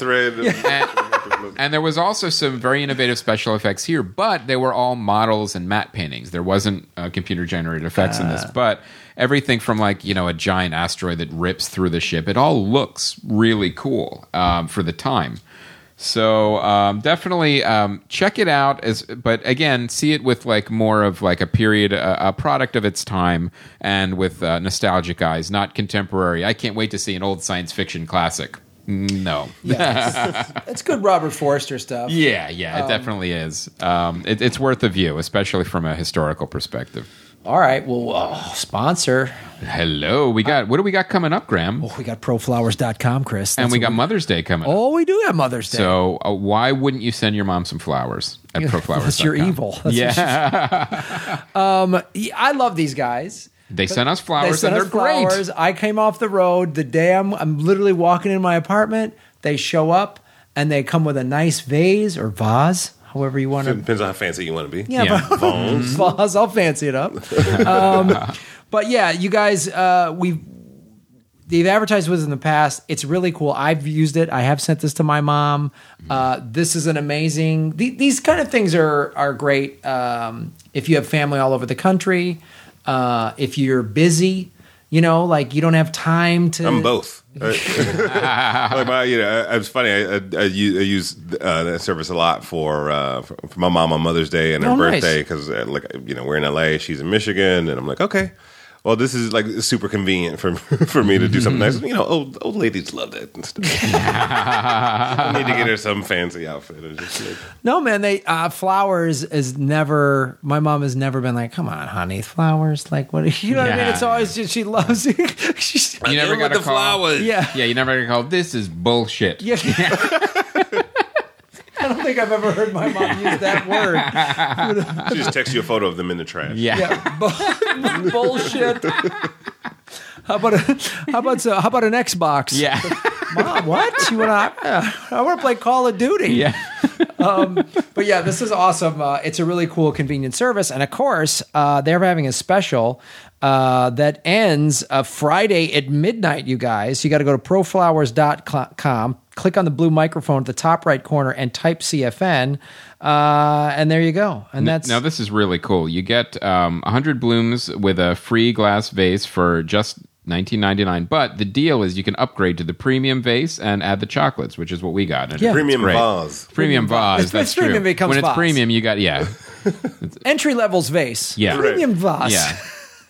thread. and there was also some very innovative special effects here, but they were all models and matte paintings. There wasn't uh, computer generated effects in Ah. this, but everything from like you know a giant asteroid that rips through the ship, it all looks really cool um, for the time. So um, definitely um, check it out. As but again, see it with like more of like a period, a, a product of its time, and with uh, nostalgic eyes, not contemporary. I can't wait to see an old science fiction classic. No. Yeah, it's, it's good Robert Forster stuff. Yeah, yeah, it definitely is. Um, it, it's worth a view, especially from a historical perspective. All right. Well, uh, sponsor. Hello, we got what do we got coming up, Graham? Oh, we got proflowers.com, Chris. and we got Mother's Day coming. up. Oh, we do have Mother's Day. So uh, why wouldn't you send your mom some flowers at proflowers? That's your evil. That's yeah, Yeah, I love these guys. they sent us They flowers sent and they're us flowers. great. I came off the road the day I'm, I'm literally walking in my apartment. They show up and they come with a nice vase or vase, however you want to. Depends on how fancy you want to be. Yeah, Yeah. but- vase. I'll fancy it up. Um, but yeah, you guys, uh, we they've advertised with in the past. It's really cool. I've used it. I have sent this to my mom. Uh, this is an amazing. The, these kind of things are are great. Um, if you have family all over the country, uh, if you're busy, You know, like you don't have time to. I'm both. like my, you know, it's funny. I, I, I use, uh, that service a lot for, uh, for my mom on Mother's Day and her Oh, birthday because, uh, like, you know, we're in LA, she's in Michigan, and I'm like, okay. Well, this is like super convenient for for me to do something nice. You know, old old ladies love that and stuff. I need to get her some fancy outfit. Or just like, No, man, they uh, flowers is never. My mom has never been like, "Come on, honey, flowers." Like, what? You know what I mean? Yeah. It's always just she loves. she's, You never got a call. yeah, Yeah, you never got a call. This is bullshit. yeah. I don't think I've ever heard my mom use that word. she just texts you a photo of them in the trash. Yeah. Yeah, bullshit. How about a, how about uh, how about an Xbox? Yeah. Mom, what? You want to? I want to play Call of Duty. Yeah. But yeah, this is awesome. Uh, it's a really cool, convenient service, and of course, uh, they're having a special uh, that ends uh, Friday at midnight. You guys, you got to go to proflowers.com, click on the blue microphone at the top right corner, and type CFN, uh, and there you go. And that's now this is really cool. You get um, 100 blooms with a free glass vase for just 19.99. But the deal is you can upgrade to the premium vase and add the chocolates, which is what we got. And Yeah. it's Premium great. vase. Premium vase. It's- That's it's premium, true. it becomes when it's vase. premium, you got yeah, entry levels vase. Yeah. premium vase. yeah,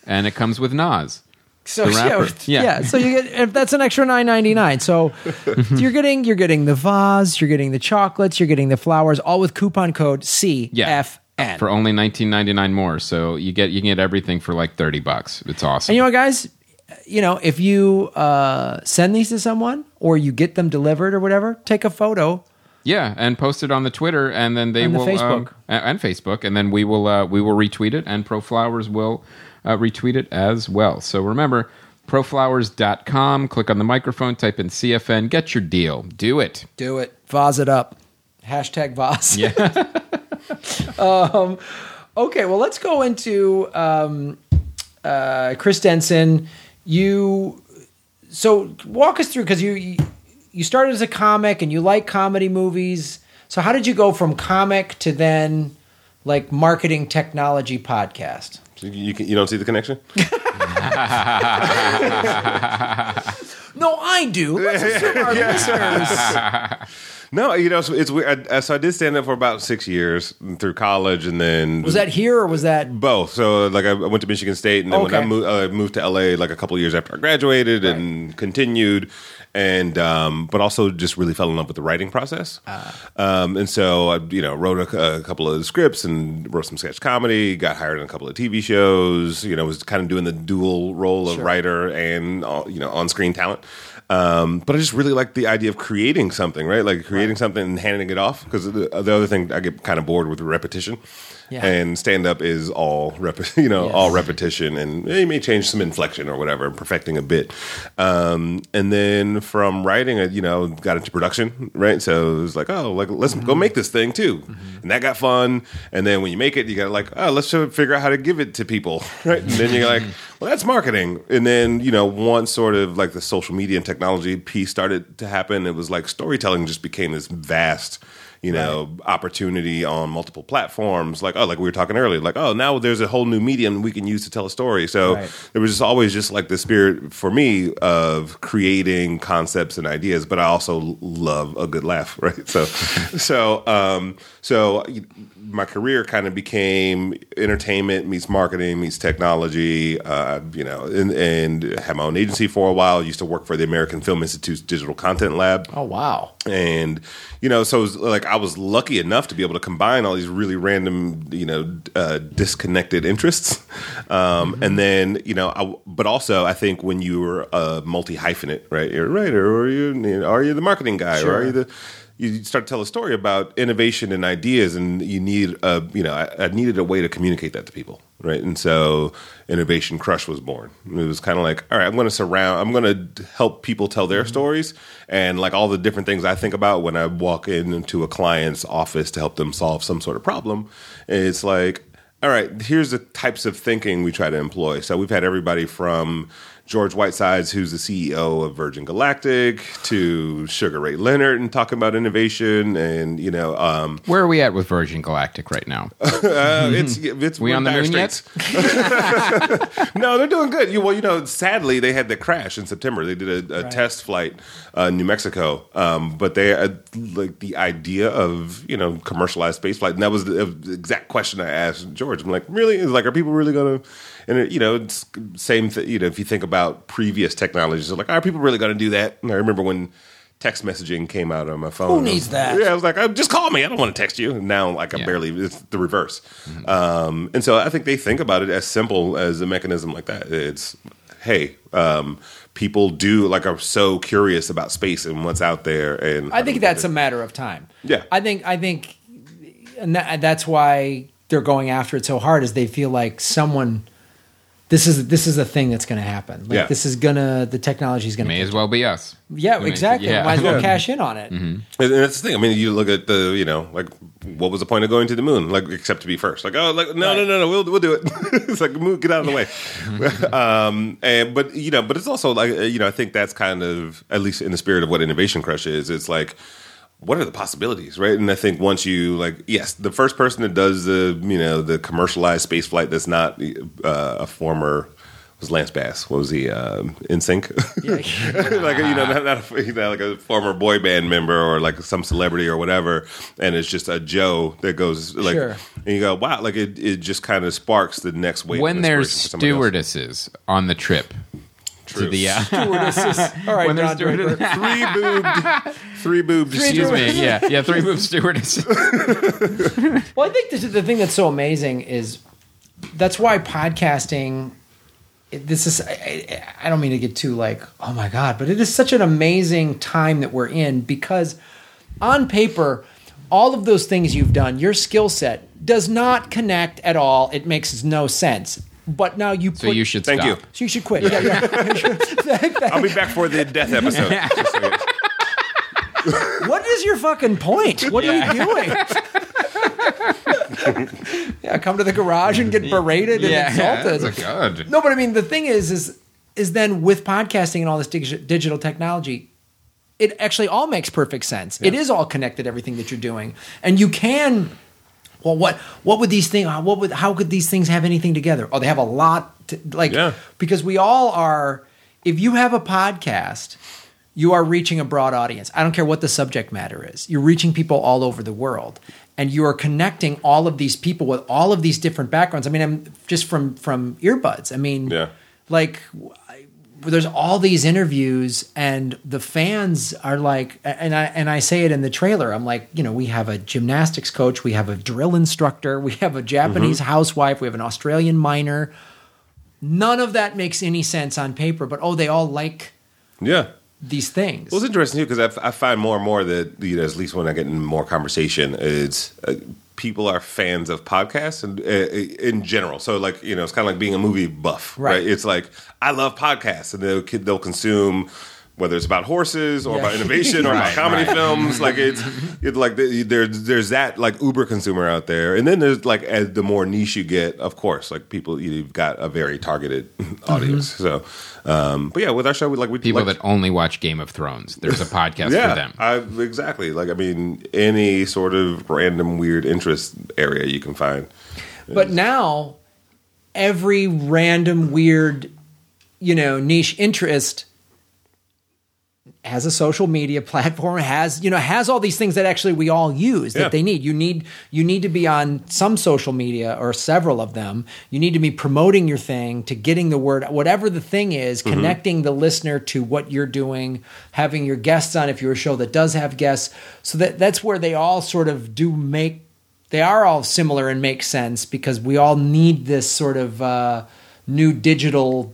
and it comes with Nas. So The yeah, wrapper. yeah, Yeah. So you get if that's an extra nine ninety nine. So you're getting you're getting the vase, you're getting the chocolates, you're getting the flowers, all with coupon code CFN. Yeah. For only 19.99 more, so you get you can get everything for like 30 bucks. It's awesome. And you know what, guys? You know, if you uh, send these to someone or you get them delivered or whatever, take a photo. Yeah, and post it on the Twitter, and then they And the will Facebook. um, and Facebook, and then we will uh, we will retweet it, and ProFlowers will uh, retweet it as well. So remember, proflowers.com. Click on the microphone, type in CFN, get your deal. Do it. Do it. Vase it up. Hashtag vase. Yeah. Okay, well, let's go into um, uh, Chris Denson. You so walk us through because you you- you started as a comic and you like comedy movies. So how did you go from comic to then like marketing technology podcast? So you, you, can, you don't see the connection? No, I do. Let's assume our listeners. No, you know, so it's weird. I, so I did stand up for about six years through college, and then Was that here or was that? both? So like I went to Michigan State, and then when I moved, uh, moved to LA, like a couple of years after I graduated, and continued, and um, but also just really fell in love with the writing process. Um, and so I, you know, wrote a, a couple of scripts and wrote some sketch comedy. Got hired in a couple of TV shows. You know, was kind of doing the dual role of writer and uh, you know on screen talent. Um, but I just really like the idea of creating something, right? Like creating something and handing it off. Because the, the other thing, I get kind of bored with repetition. Yeah. And stand up is all rep- you know Yes. all repetition, and you may change some inflection or whatever, perfecting a bit. Um, and then from writing, I, you know, got into production, right? So it was like, oh, like let's Mm-hmm. go make this thing too, and that got fun. And then when you make it, you got like, oh, let's figure out how to give it to people, right? And then you're like, well, that's marketing. And then you know, once sort of like the social media and technology piece started to happen, it was like storytelling just became this vast you know opportunity on multiple platforms. Like oh like we were talking earlier like oh now there's a whole new medium we can use to tell a story. So Right. there was just always just like the spirit for me of creating concepts and ideas but i also love a good laugh right? So so um so my career kind of became entertainment meets marketing meets technology. Uh you know and, and had my own agency for a while. Used to work for the american film institute's digital content lab. Oh wow. and you know so it was like i was lucky enough to be able to combine all these really random you know uh, disconnected interests. Um, and then you know I, but also i think when you were a multi hyphenate right you're a writer or you, you know, are you the marketing guy or are you the you start to tell a story about innovation and ideas and you need a you know I, I needed a way to communicate that to people right? And so innovation crush was born. It was kind of like all right i'm going to surround i'm going to help people tell their mm-hmm. stories and like all the different things i think about when i walk into a client's office to help them solve some sort of problem. It's like all right, here's the types of thinking we try to employ. So we've had everybody from George Whitesides, who's the CEO of Virgin Galactic, to Sugar Ray Leonard and talking about innovation, and you know, um, Where are we at with Virgin Galactic right now? uh, it's it's We on the dire moon yet? no, they're doing good. You, well, you know, sadly, they had the crash in September. They did a, a Right. test flight uh, in New Mexico, um, but they uh, like the idea of you know commercialized space flight, and that was the, uh, the exact question I asked George. I'm like, really? It's like, are people really going to? And it, you know, it's same. Th- you know, if you think about previous technologies, like, are people really going to do that? And I remember when. Text messaging came out on my phone. Who I was- needs that? Yeah, I was like, oh, just call me. I don't want to text you. And now, like, I Yeah. barely. It's the reverse. Um, and so I think they think about it as simple as a mechanism like that. It's, hey, um, people do like are so curious about space and what's out there, and I think that's a matter of time. Yeah. I think I think, and that, that's why they're going after it so hard, is they feel like someone. This is this is a thing that's going to happen. Like Yeah. this is gonna the technology is gonna May to. as well be us. Yeah, May- exactly. yeah. Might as well Yeah. cash in on it. And and that's the thing. I mean, you look at the, you know, like, what was the point of going to the moon? Like, except to be first. Like, oh, like, no, Right. no, no, no, we'll we'll do it. it's like, move, get out of the way. um, and but you know, but it's also like, uh, you know, I think that's kind of at least in the spirit of what Innovation Crush is. It's like. What are the possibilities, right? And I think once you like, yes, the first person that does the, you know, the commercialized space flight that's not uh, a former was Lance Bass. What was he? Um, NSYNC. Yeah. like you know, not, not a, you know, like a former boy band member or like some celebrity or whatever, and it's just a Joe that goes like, Sure. and you go, wow, like it, it just kind of sparks the next wave. When of there's inspiration for somebody else. stewardesses on the trip to the uh, Stewardesses. All right, When there's stewardess- three boobed, three boobed. excuse me, yeah, yeah, three move stewardess. Well, I think this is the thing that's so amazing is that's why podcasting. This is I, I- I don't mean to get too like oh my god, but it is such an amazing time that we're in because on paper, all of those things you've done, your skill set does not connect at all. It makes no sense. But now you put, So you should Thank stop. you. so you should quit. Yeah, yeah. I'll be back for the death episode. Just so what is your fucking point? What are you doing? yeah, come to the garage and get berated and Yeah, insulted. it's like, God. No, but I mean, the thing is, is is then with podcasting and all this dig- digital technology, it actually all makes perfect sense. It is all connected, everything that you're doing, and you can. Well, what what would these things? What would how could these things have anything together? Oh, they have a lot. To, like Yeah. because we all are. If you have a podcast, you are reaching a broad audience. I don't care what the subject matter is. You're reaching people all over the world, and you are connecting all of these people with all of these different backgrounds. I mean, I'm just from from earbuds. I mean, Yeah. like there's all these interviews and the fans are like and I and I say it in the trailer I'm like you know we have a gymnastics coach we have a drill instructor we have a Japanese Mm-hmm. housewife we have an Australian miner none of that makes any sense on paper but oh they all like yeah. these things Well, it's interesting too because I find more and more that you know, at least when I get in more conversation, it's uh, people are fans of podcasts and uh, in general. So, like you know, it's kind of like being a movie buff, right? Right. It's like I love podcasts, and they'll they'll consume. Whether it's about horses or Yeah. about innovation or about comedy right. films, like it's, it's like the- there's there's that like Uber consumer out there, and then there's like as the more niche you get, of course, like people you've got a very targeted audience. So, um, but yeah, with our show, we like we People like, that only watch Game of Thrones. There's a podcast yeah, for them. I, exactly. Like I mean, any sort of random weird interest area you can find. but now every random weird you know niche interest has a social media platform has you know has all these things that actually we all use that Yeah. they need you need you need to be on some social media or several of them you need to be promoting your thing to getting the word whatever the thing is Mm-hmm. connecting the listener to what you're doing having your guests on if you're a show that does have guests so that that's where they all sort of do make they are all similar and make sense because we all need this sort of uh, new digital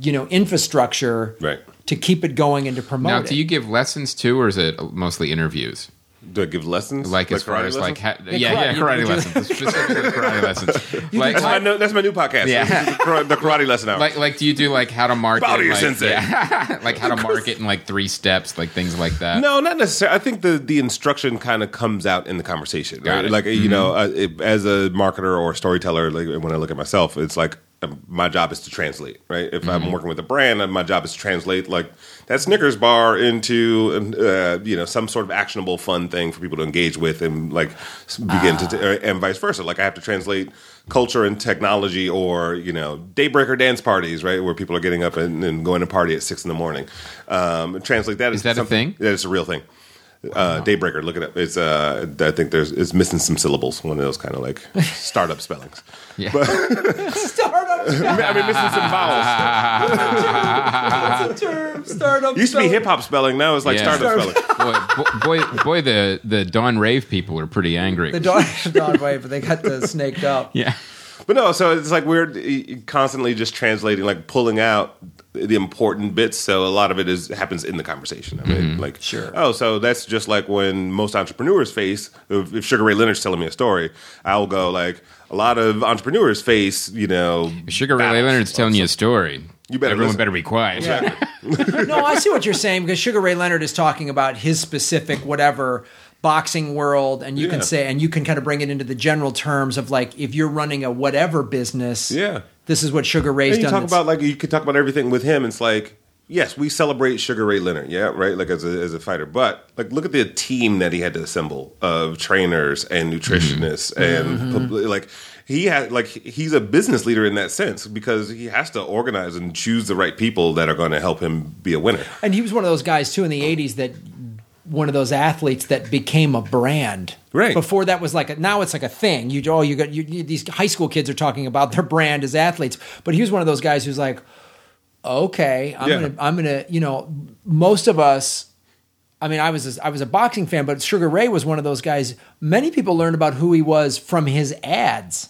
you know infrastructure Right. To keep it going and to promote Now, it. do you give lessons too, or is it mostly interviews? Do I give lessons? Like, as far karate as like, lessons? ha- yeah, yeah, karate, karate you- lessons, specifically karate lessons. Like, that's, my, new- that's my new podcast. Yeah. The, kara- the karate lesson hour. like, like, do you do like how to market? Bow to your like, sensei. yeah. like how to market in like three steps, like things like that. no, not necessarily. I think the the instruction kind of comes out in the conversation. Got Right? it. Like you know, uh, it, as a marketer or storyteller, like when I look at myself, it's like my job is to translate, right? If I'm working with a brand, uh, my job is to translate like that Snickers bar into uh, you know some sort of actionable, fun thing for people to engage with and like begin to, uh, and vice versa. Like I have to translate culture and technology, or you know, daybreaker dance parties, right, where people are getting up and, and going to party at six in the morning. Um, translate that Is that a thing? Yeah, it's a real thing. Uh, Daybreaker, look it up. It's uh, I think there's it's missing some syllables. One of those kind of like startup spellings. Yeah. Startup I mean, missing some vowels. That's a term. Startup. Used to be hip hop spelling. Now it's like Yeah. startup spelling. boy, boy, boy, boy, the the Dawn Rave people are pretty angry. The dog, dog wave, but they got the snaked up. yeah. But no, so it's like we're constantly just translating, like pulling out the important bits. So a lot of it is happens in the conversation. I mean, mm-hmm. like, Sure. Oh, so that's just like when most entrepreneurs face. If, if Sugar Ray Leonard's telling me a story, I'll go like a lot of entrepreneurs face. You know, Sugar Ray. Leonard's telling you a story. You better Everyone listen. better be quiet. no, I see what you're saying because Sugar Ray Leonard is talking about his specific whatever boxing world, and you Yeah. can say, and you can kind of bring it into the general terms of like if you're running a whatever business, Yeah. this is what Sugar Ray's And you done. talk about like you could talk about everything with him. It's like yes, we celebrate Sugar Ray Leonard, yeah, right, like as a as a fighter. But like look at the team that he had to assemble of trainers and nutritionists mm-hmm. and mm-hmm. pub- like he had like he's a business leader in that sense because he has to organize and choose the right people that are going to help him be a winner. and he was one of those guys too in the '80s that one of those athletes that became a brand. Right. Before that was like a, now it's like a thing. You oh you got you, you- these high school kids are talking about their brand as athletes, but he was one of those guys who's like, okay, I'm Yeah. gonna I'm gonna you know most of us. I mean, I was a, I was a boxing fan, but Sugar Ray was one of those guys. Many people learned about who he was from his ads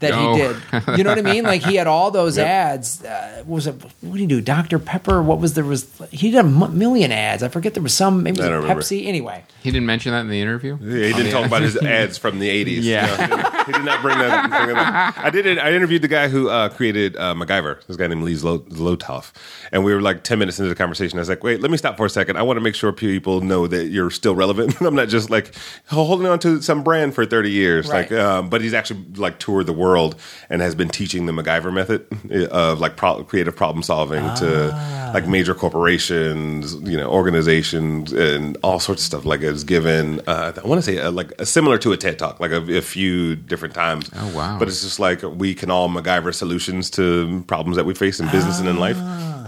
that Oh. he did. You know what I mean? Like he had all those ads. Uh, what was it? What did he do? Dr Pepper. What was there was? He did a m- million ads. I forget there was some. Maybe it was don't remember. Pepsi. Anyway, He didn't mention that in the interview. Yeah, he didn't talk about his ads from the '80s. Yeah. No, he, didn't, he did not bring that. Bring that up. I did. I interviewed the guy who uh, created uh, MacGyver. This guy named Lee Zlo- Zlotoff, and we were like ten minutes into the conversation. I was like, "Wait, let me stop for a second. I want to make sure people know that you're still relevant. I'm not just like holding on to some brand for 30 years. Right. Like, um, but he's actually like toured the world and has been teaching the MacGyver method of like pro- creative problem solving to like major corporations, you know, organizations, and all sorts of stuff. Like it's given, uh, I want to say, uh, like uh, similar to a TED Talk, like a, a few different times. Oh, wow. But it's just like we can all MacGyver solutions to problems that we face in business and in life.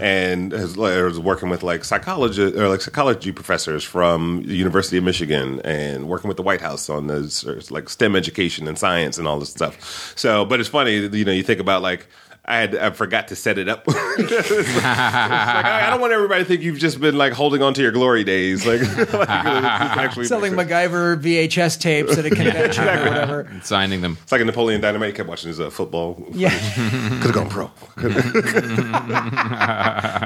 And has, was working with like psychology or like psychology professors from the University of Michigan, and working with the White House on this like STEM education and science and all this stuff. So, but it's funny, you know, you think about like. I had I forgot to set it up. It's like, I, I don't want everybody to think you've just been like holding on to your glory days, like, like actually selling MacGyver VHS tapes at a convention or whatever. Signing them. It's like a Napoleon Dynamite. Kept watching his uh, football. Yeah, Could have gone pro.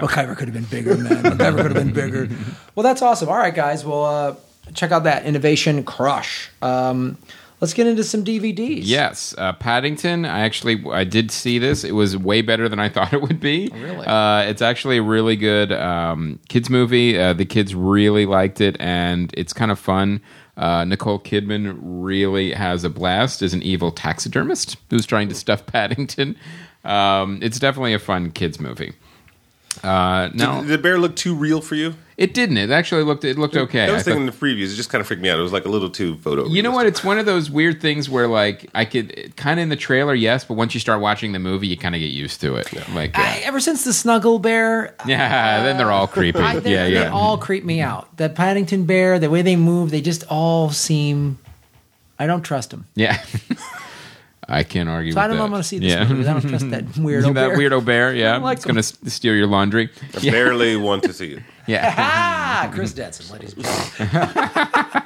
MacGyver could have been bigger, man. MacGyver could have been bigger. Well, that's awesome. All right, guys. Well, uh, check out that Innovation Crush. Um, let's get into some DVDs. Yes, uh, Paddington. I actually I did see this. It was way better than I thought it would be. really? Uh, it's actually a really good um, kids movie. Uh, the kids really liked it, and it's kind of fun. Uh, Nicole Kidman really has a blast as an evil taxidermist who's trying to stuff Paddington. Um, it's definitely a fun kids movie. Uh, no, Did the bear look too real for you? it didn't. It actually looked it looked okay. I I was thought- thinking in the previews. It just kind of freaked me out. It was like a little too photo. You know what? It's one of those weird things where, like, I could kind of in the trailer, yes, but once you start watching the movie, you kind of get used to it. Like, I, ever since the Snuggle Bear, yeah then they're all creepy. I, they, yeah, they yeah, all creep me out. The Paddington Bear, the way they move, they just all seem. I don't trust them. yeah. I can't argue. So with I don't know. that. I'm going to see this Yeah. movie. I don't trust that weirdo that bear. weirdo bear. Yeah, don't like it's going to steal your laundry. I barely want to see it. Yeah. Ah, Chris Denson, ladies and gentlemen.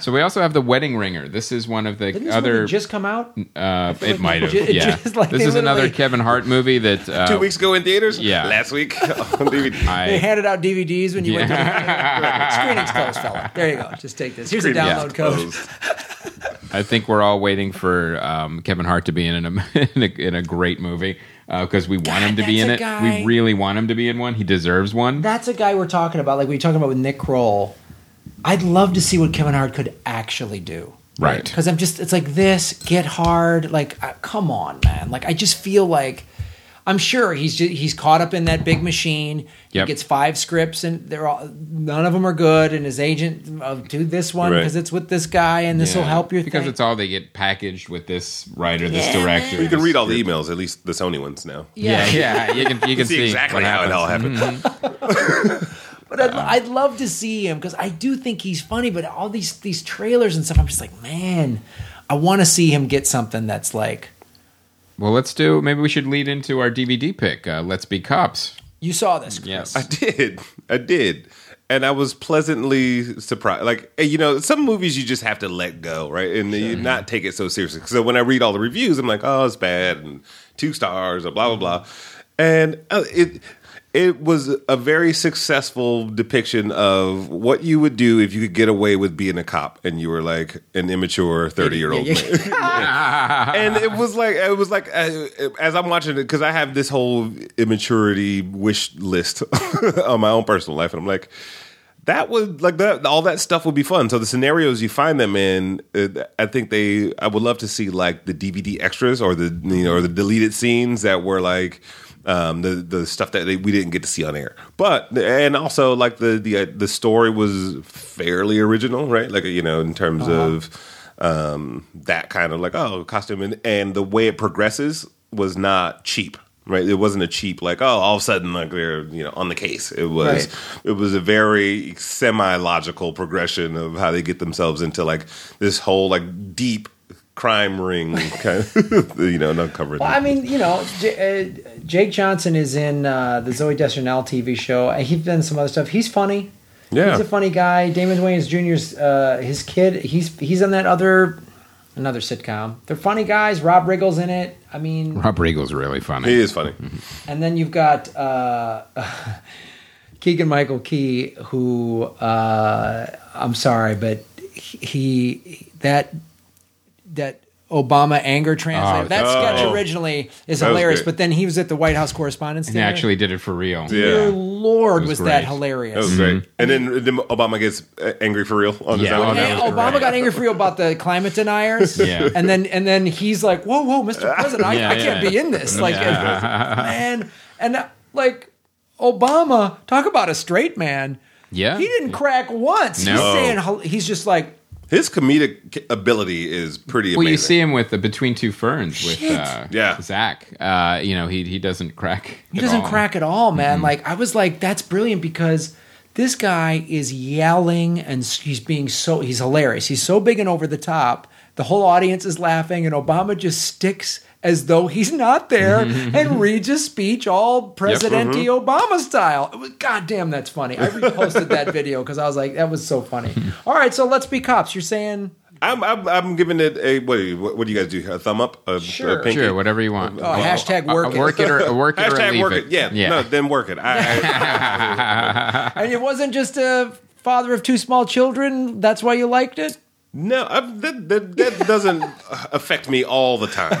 So we also have the Wedding Ringer. This is one of the Didn't this other. movie just come out? uh, it like might have. ju- Yeah. just, like, this they is another literally- Kevin Hart movie that uh, Two weeks ago in theaters. yeah. last week on DVD. I, They handed out DVDs when you went to the screenings closed, fella. There you go. Just take this. Here's a Screening download is code. closed. I think we're all waiting for um, Kevin Hart to be in, a, in, a, in a great movie because we want God, him to be that's in a it. guy- We really want him to be in one. He deserves one. That's a guy we're talking about, like we were talking about with Nick Kroll. I'd love to see what Kevin Hart could actually do. Right. Because I'm just, it's like this, get hard. Like, uh, come on, man. Like, I just feel like, I'm sure he's just, he's caught up in that big machine. Yep. He gets five scripts, and they're all none of them are good. And his agent, oh, do this one Right. because it's with this guy, and this will help your because thing. it's all they get packaged with this writer, this Yeah, director. man. You can read all the emails, at least the Sony ones now. Yeah, yeah, you can you can See, see, exactly how it all happens. happened. But I'd, I'd love to see him because I do think he's funny. But all these these trailers and stuff, I'm just like, man, I want to see him get something that's like. Well, let's do. Maybe we should lead into our DVD pick. Uh, let's be cops. You saw this, Chris. Yes. I did. I did. And I was pleasantly surprised. Like, eh, you know, some movies you just have to let go, right? And you not take it so seriously. So when I read all the reviews, I'm like, oh, it's bad and two stars or blah, blah, blah. And uh, it. It was a very successful depiction of what you would do if you could get away with being a cop and you were like an immature 30 year old man. and it was like it was like uh, as I'm watching it because I have this whole immaturity wish list on my own personal life, and I'm like, that would like that all that stuff would be fun. So the scenarios you find them in, uh, I think they I would love to see like the DVD extras or the you know or the deleted scenes that were like. Um, the the stuff that they, we didn't get to see on air, but and also like the the uh, the story was fairly original, right? Like you know in terms of um, that kind of like oh costume. And, and the way it progresses was not cheap right? It wasn't a cheap like oh all of a sudden like they're you know on the case. It was Right. it was a very semi-logical progression of how they get themselves into like this whole like deep crime ring kind of you know not covering Well, I mean, you know, J- uh, Jake Johnson is in uh, the Zooey Deschanel TV show. Uh, He's done some other stuff. He's funny. Yeah. he's a funny guy. Damon Wayans Jr.'s uh, his kid. He's he's on that other another sitcom. They're funny guys. Rob Riggle's in it. I mean, Rob Riggle's really funny. he is funny and then you've got uh, Keegan Michael Key, who uh, I'm sorry, but he that that Obama anger translator. Oh, that oh. sketch originally is That hilarious, but then he was at the White House Correspondents' He Dinner. actually did it for real. Yeah. Dear Lord, was, was that hilarious? that was great and then, then obama gets uh, angry for real on his own that And Obama great. got angry for you about the climate deniers. Yeah. And then and then he's like, Whoa, whoa, Mr. President, I, Yeah, I can't yeah. be in this. Like Yeah. man. And uh, like Obama, talk about a straight man. Yeah. He didn't crack once. No. He's saying he's just like his comedic ability is pretty Well, amazing you see him with the Between Two Ferns with Shit. uh, Yeah. Zach. Uh, you know, he he doesn't crack. he at doesn't all. crack at all, man. Mm-hmm. Like I was like, that's brilliant because this guy is yelling and he's being so he's hilarious. He's so big and over the top. The whole audience is laughing, and Obama just sticks as though he's not there and reads a speech all Presidente Mm-hmm. Obama style. It God damn, that's funny. I reposted that video because I was like, that was so funny. all right, so let's be cops. You're saying I'm, I'm I'm giving it a what do you, what do you guys do a thumb up a, Sure. a pinky? Sure, whatever you want. Oh, hashtag Uh, work it. work it or work it or Hashtag leave work it. it. Yeah, yeah. No, then work it. I, and it wasn't just a father of two small children. That's why you liked it. No, I, that, that that doesn't affect me all the time.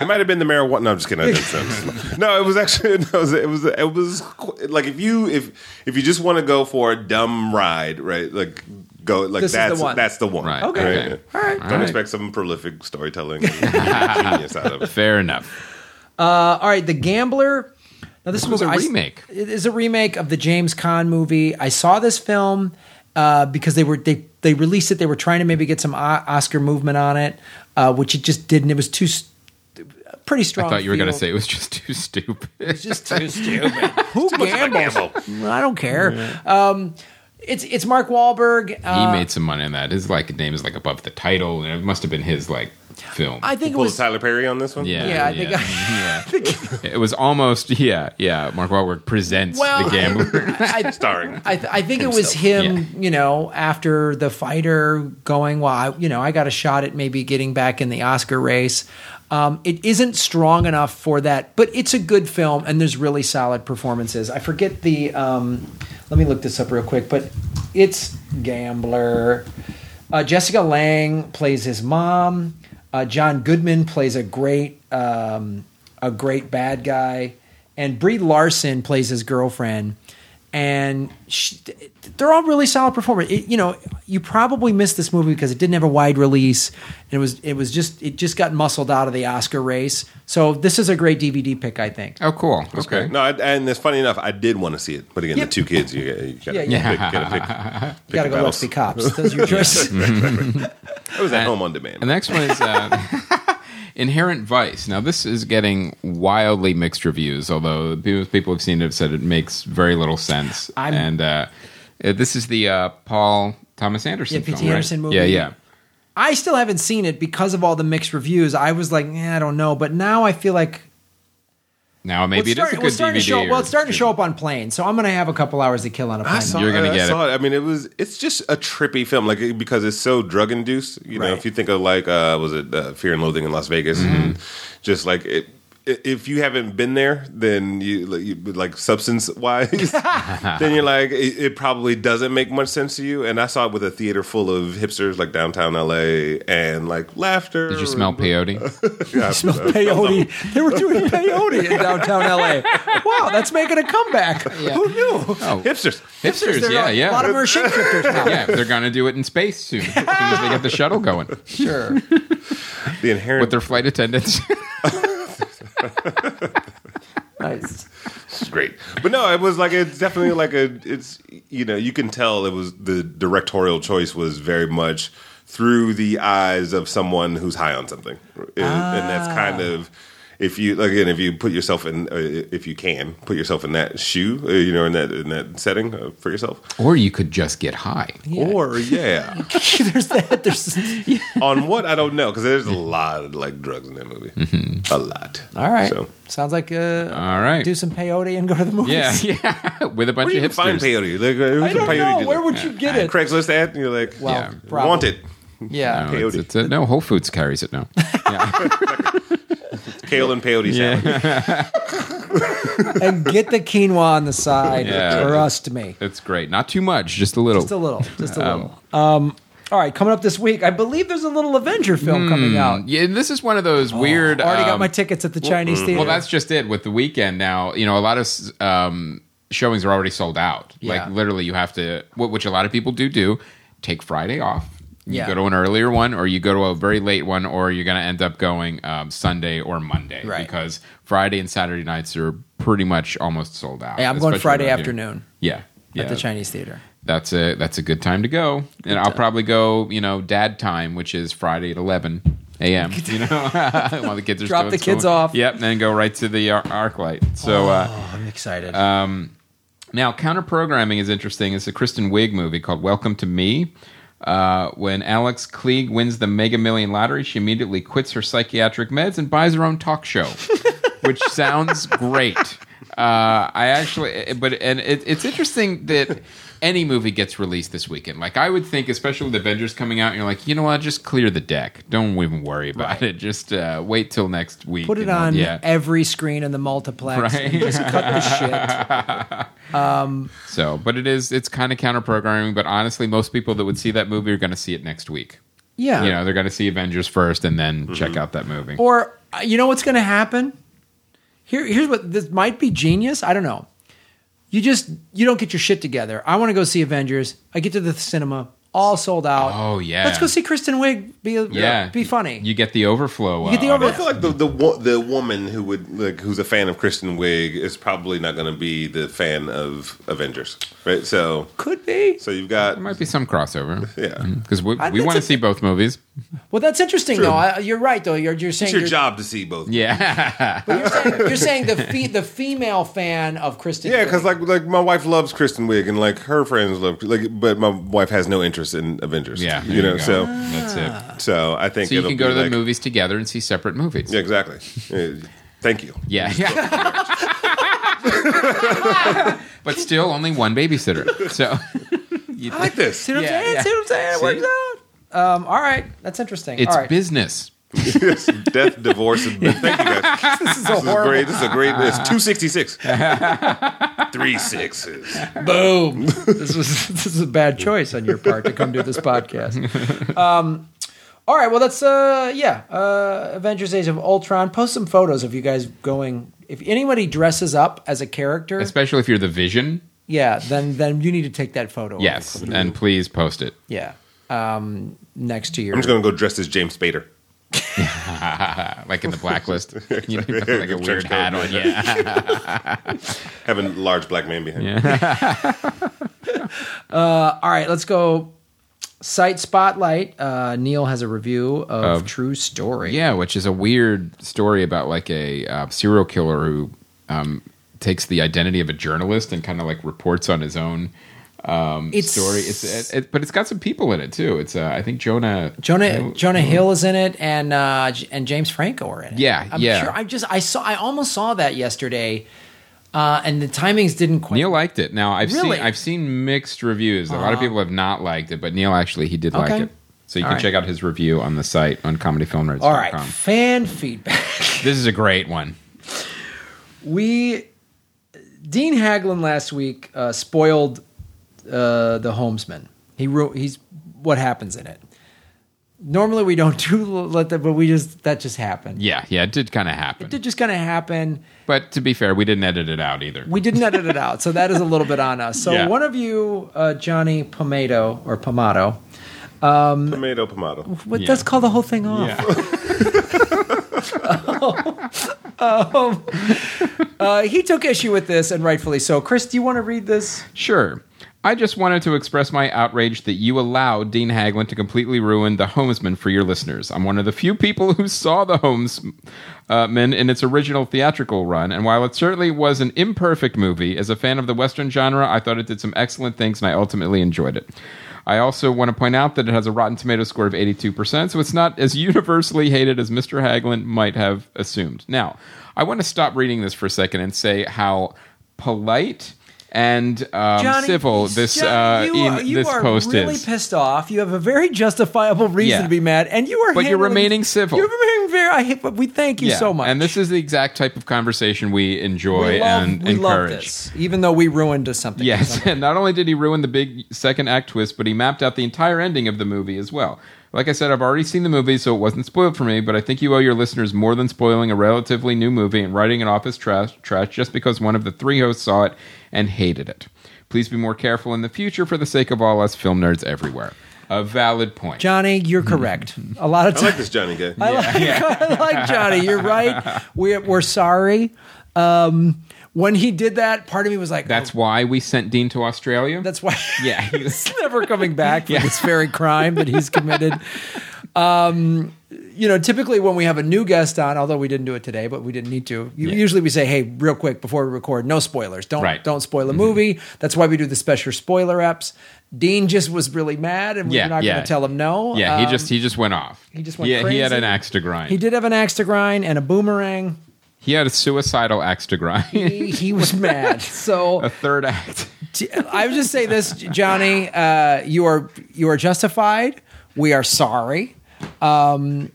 it might have been the marijuana. No, I'm just kidding. I didn't. No, it was actually no, it was it was it was like if you if if you just want to go for a dumb ride, right? Like go like This is the that's one. that's the one. Right, Okay. okay. All right. Don't expect some prolific storytelling genius out of it. Fair enough. Uh, all right, The Gambler. Now this, This was a I- remake. It is a remake of the James Caan movie. I saw this film uh, because they were they they released it. They were trying to maybe get some O- Oscar movement on it, uh, which it just didn't. It was too st- pretty strong. I thought you were going to say it was just too stupid. it's just too stupid. Who of gambles? gamble. I don't care. Um, it's it's Mark Wahlberg. Uh, he made some money on that. His like name is like above the title, and it must have been his like film. I think it was. Tyler Perry on this one. yeah, Yeah, I think yeah. I think it was almost yeah, yeah. Mark Wahlberg presents Well, the gambler. I, starring. I, I think it was him, Yeah. you know, after the fighter going, well, I, you know, I got a shot at maybe getting back in the Oscar race. Um, it isn't strong enough for that, but it's a good film and there's really solid performances. I forget the, um, let me look this up real quick, but it's Gambler. Uh, Jessica Lange plays his mom. Uh, John Goodman plays a great, um, a great bad guy, and Brie Larson plays his girlfriend and she, they're all really solid performers. It, you know, you probably missed this movie because it didn't have a wide release. And it was it was just it just got muscled out of the Oscar race. So this is a great DVD pick, I think. Oh, cool. Okay. Okay. No, I, and it's funny enough. I did want to see it, but again, Yep. the two kids, you, you gotta, Yeah, yeah. gotta pick, gotta pick, You gotta the go watch battles. the cops. Those are your choices. I was at home on demand. And the next one is uh, Inherent Vice. Now, this is getting wildly mixed reviews, although people who've seen it have said it makes very little sense. I'm- and uh, uh, this is the uh, Paul Thomas Anderson Yeah, P.T. film, right? Anderson movie. Yeah, yeah. I still haven't seen it because of all the mixed reviews. I was like, eh, I don't know, but now I feel like Now, maybe well, it is a well, good it's starting DVD. To show, well, it's starting to show up on planes, so I'm going to have a couple hours to kill on a plane. I saw, You're gonna it, get I saw it. I mean, it was. It's just a trippy film, like because it's so drug induced. You know, Right. if you think of like, uh, was it uh, Fear and Loathing in Las Vegas, and just like it. I- If you haven't been there, then you like, you, like substance wise, then you're like it, it probably doesn't make much sense to you. And I saw it with a theater full of hipsters, like downtown LA, and like laughter. Did you smell peyote? Yeah, smell peyote. They were doing peyote in downtown LA. Wow, that's making a comeback. Who knew? Oh, hipsters. hipsters, There yeah, yeah. A lot of them are shapeshifters now. yeah, they're going to do it in space soon, as soon as they get the shuttle going Sure. The inherent with their flight attendants. Nice. It's great. But no, it was like it's definitely like a it's you know, you can tell it was the directorial choice was very much through the eyes of someone who's high on something. And, and that's kind ah. of if you again if you put yourself in uh, if you can put yourself in that shoe, uh, you know, in that in that setting uh, for yourself. or you could just get high. Or yeah. there's that. There's on what I don't know because there's a lot of like drugs in that movie. A lot. all right. So Sounds like uh, All right. do some peyote and go to the movies. Yeah, yeah. With a bunch where do you of find peyote? Like, uh, who's I a don't peyote know. Where would you get it? Craigslist ad? And you're like, Well, Yeah. probably. want it. Yeah. No, it's, Peyote. it's a, no, Whole Foods carries it now. Kale and peyote salad. and get the quinoa on the side Yeah. for us to me. It's great. Not too much, just a little. Just a little. Just a little. Um, all right, coming up this week, I believe there's a little Avenger film coming out. yeah, and this is one of those weird. I already got um, my tickets at the Chinese theater. Well, that's just it with the weekend now. You know, a lot of um, showings are already sold out. Yeah. Like literally, you have to, wh- which a lot of people do do, take Friday off. You Yeah. go to an earlier one, or you go to a very late one, or you're going to end up going um, Sunday or Monday Right. because Friday and Saturday nights are pretty much almost sold out. Hey, I'm going Friday afternoon Yeah, yeah. at the Chinese theater. That's a that's a good time to go, and I'll probably go. You know, dad time, which is Friday at eleven a.m. You know, while the kids are Drop the school. kids off. Yep, and then go right to the ar- ArcLight. So uh, Oh, I'm excited. now counter programming is interesting. It's a Kristen Wiig movie called Welcome to Me. Uh, when Alice Klieg wins the Mega Million lottery, she immediately quits her psychiatric meds and buys her own talk show, which sounds great. Uh, I actually, but and it, it's interesting that any movie gets released this weekend. Like I would think, especially with Avengers coming out, you're like, you know what, just clear the deck. Don't even worry about it. Just uh, wait till next week. Put it and- on yeah. every screen in the multiplex. Right. And just cut the shit. So, but it is it's kind of counter programming. But honestly, most people that would see that movie are going to see it next week. Yeah. You know, they're going to see Avengers first and then check out that movie. Or uh, you know what's going to happen? Here, here's what this might be genius. I don't know. You just you don't get your shit together. I want to go see Avengers. I get to the cinema, all sold out. Oh, yeah. let's go see Kristen Wiig. Be yeah, be funny. You get the overflow. You get the uh, over- I feel like the the wo- the woman who would like who's a fan of Kristen Wiig is probably not going to be the fan of Avengers, right? So Could be. so you've got There might be some crossover. Yeah. because we, I- we want to see both movies. Well, that's interesting though. I, you're right though. You're you're saying it's your you're, job to see both. Yeah, but you're saying, you're saying the fe- the female fan of Kristen. Yeah, because like like my wife loves Kristen Wiig and like her friends love like, but my wife has no interest in Avengers. yeah. you know. go. So that's it. so I think So you it'll can go be to the like- movies together and see separate movies. Yeah, exactly. Thank you. Yeah, but still only one babysitter. So you I like this. see what I'm Yeah, saying? yeah. See what I'm saying? It works out. Um, all right, that's interesting. it's all right. business. Yes, death, divorce, and thank you guys. this is a This is horrible. great. This is a great. It's two sixty six. Three sixes. Boom. this was this is a bad choice on your part to come do this podcast. Um, all right, well that's uh yeah, uh Avengers Age of Ultron. Post some photos of you guys going if anybody dresses up as a character. Especially if you're the Vision. yeah, then then you need to take that photo. Yes, and please post it. Yeah. Um, next to your. I'm just gonna go dressed as James Spader. like in the blacklist. you know, like a weird hat on. Yeah. Having a large black man behind. me. All right, let's go. Site spotlight. Uh, Neil has a review of, Of- True Story. Yeah, which is a weird story about like a uh, serial killer who um, takes the identity of a journalist and kind of like reports on his own um, It's- story. It's it, it, but it's got some people in it too. It's uh, I think Jonah Jonah Jonah Hill is in it, and uh, and James Franco are in it. Yeah, I'm yeah. Sure, I just I saw I almost saw that yesterday, uh, and the timings didn't quite. Neil liked it. Now I've Really? seen I've seen mixed reviews. A lot of people have not liked it, but Neil actually he did like it. So you All can right. check out his review on the site on comedyfilmnerds.com. All right, fan feedback. This is a great one. we Dean Haglund last week uh, spoiled uh, the Homesman. He ru- he's what happens in it. Normally we don't do let that, but we just that just happened. Yeah, yeah, it did kind of happen. It did just kind of happen. But to be fair, we didn't edit it out either. We didn't edit it out, so that is a little bit on us. So Yeah. one of you, uh, Johnny Pomato or Pomato, Tomato, pomato. what, Yeah. let's call the whole thing off. Uh, he took issue with this, and rightfully so. Chris, do you want to read this? Sure. I just wanted to express my outrage that you allowed Dean Haglund to completely ruin The Homesman for your listeners. I'm one of the few people who saw The Homesman in its original theatrical run, and while it certainly was an imperfect movie, as a fan of the Western genre, I thought it did some excellent things and I ultimately enjoyed it. I also want to point out that it has a Rotten Tomato score of 82%, so it's not as universally hated as Mr. Haglund might have assumed. Now, I want to stop reading this for a second and say how polite and um, Johnny, civil this Johnny, uh, you in, you this are post really is. pissed off. You have a very justifiable reason Yeah. to be mad, and you are. But you're remaining civil. You're remaining very. I, but we thank you Yeah, so much. And this is the exact type of conversation we enjoy we love, and we encourage. love this, even though we ruined something. Yes, and not only did he ruin the big second act twist, but he mapped out the entire ending of the movie as well. Like I said, I've already seen the movie, so it wasn't spoiled for me, but I think you owe your listeners more than spoiling a relatively new movie and writing it off as trash, trash just because one of the three hosts saw it and hated it. Please be more careful in the future for the sake of all us film nerds everywhere. A valid point. Johnny, you're correct. A lot of I like this Johnny guy. I like, I like Johnny. You're right. We're, we're sorry. Um, when he did that, part of me was like, That's oh, why we sent Dean to Australia. that's why. yeah. he was- he's never coming back for Yeah. this very crime that he's committed. Um, you know, typically when we have a new guest on, although we didn't do it today, but we didn't need to. Yeah. Usually we say, "Hey, real quick before we record, no spoilers. Don't Right. Mm-hmm. don't spoil a movie." That's why we do the special spoiler apps. Dean just was really mad, and we're not yeah. going to tell him no. yeah, he Um, just he just went off. he just went he, he had an axe to grind. he did have an axe to grind and a boomerang. He had a suicidal axe to grind. He, he was mad. So a third act. I would just say this, Johnny. Uh, you are you are justified. We are sorry. Um,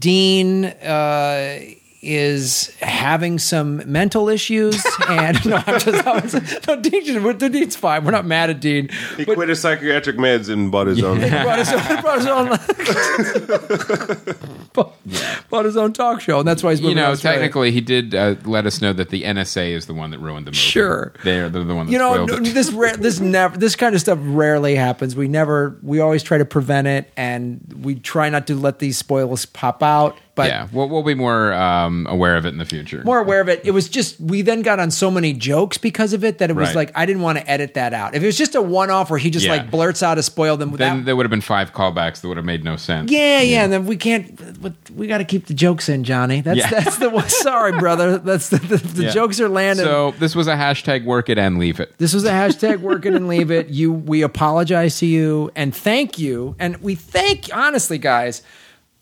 Dean uh, is having some mental issues, and no, I'm just I was, no, Dean. just- Dean's fine. We're not mad at Dean. He quit his psychiatric meds and bought his own. He brought his own, brought his own, bought, bought his own talk show, and that's why he's You moving to know, Australia. technically, he did uh, let us know that the NSA is the one that ruined the movie. Sure. they're, they're the one that you know spoiled it. this ra- this never this kind of stuff rarely happens we never we always try to prevent it and we try not to let these spoilers pop out but yeah, we'll, we'll be more um, aware of it in the future. more aware of it it was just we then got on so many jokes because of it that it was Right. like i didn't want to edit that out if it was just a one-off where he just Yeah. like blurts out a spoil them then that, there would have been five callbacks that would have made no sense. yeah, yeah, and then we can't. but We got to keep the jokes in, Johnny. That's Yeah. that's the one. Sorry, brother. That's the, the, the Yeah. jokes are landing. So this was a hashtag work it and leave it. This was a hashtag work it and leave it. You we apologize to you and thank you. And we thank honestly, guys,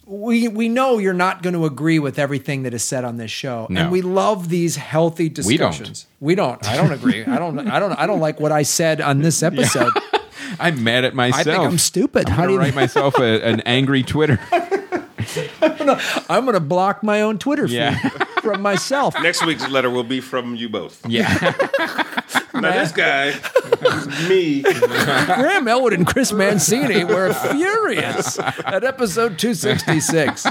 we we know you're not going to agree with everything that is said on this show. No. And we love these healthy We don't. discussions. We don't. I don't agree. I don't I don't I don't like what I said on this episode. I'm mad at myself. I think I'm stupid. I'm do gonna you write myself a, an angry Twitter. I'm going to block my own Twitter feed Yeah. from myself. Next week's letter will be from you both. Yeah, Now this guy, me. Graham Elwood and Chris Mancini were furious at episode 266.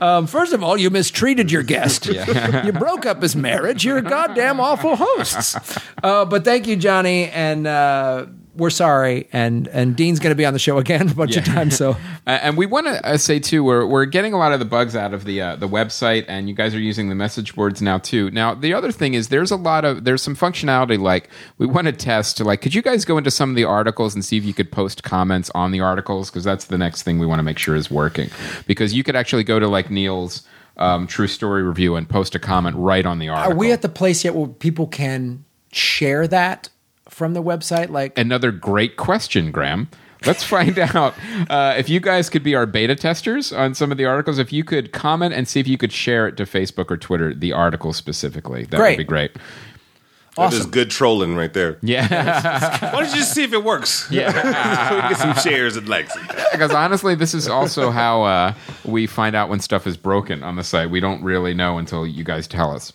Um, first of all, you mistreated your guest. you broke up his marriage. You're a goddamn awful hosts. Uh, but thank you, Johnny, and uh, we're sorry. And and Dean's going to be on the show again a bunch of times. So and we want to uh, say too, we're we're getting a lot of the bugs out of the uh, the website, and you guys are using the message boards now too. Now the other thing is, there's a lot of there's some functionality like we want to test. Like, could you guys go into some of the articles and see if you could post comments on the articles? Because that's the next thing we want to make sure is working. Because you could actually go to like Neil's um, true story review and post a comment right on the article. are we at the place yet where people can share that from the website? Like another great question, Graham. Let's find out uh, if you guys could be our beta testers on some of the articles. If you could comment and see if you could share it to Facebook or Twitter, the article specifically, that Great. would be great. That is Awesome. good trolling right there. Yeah, Why don't you just see if it works? yeah. so we can get some shares and likes. Because honestly, this is also how uh, we find out when stuff is broken on the site. We don't really know until you guys tell us.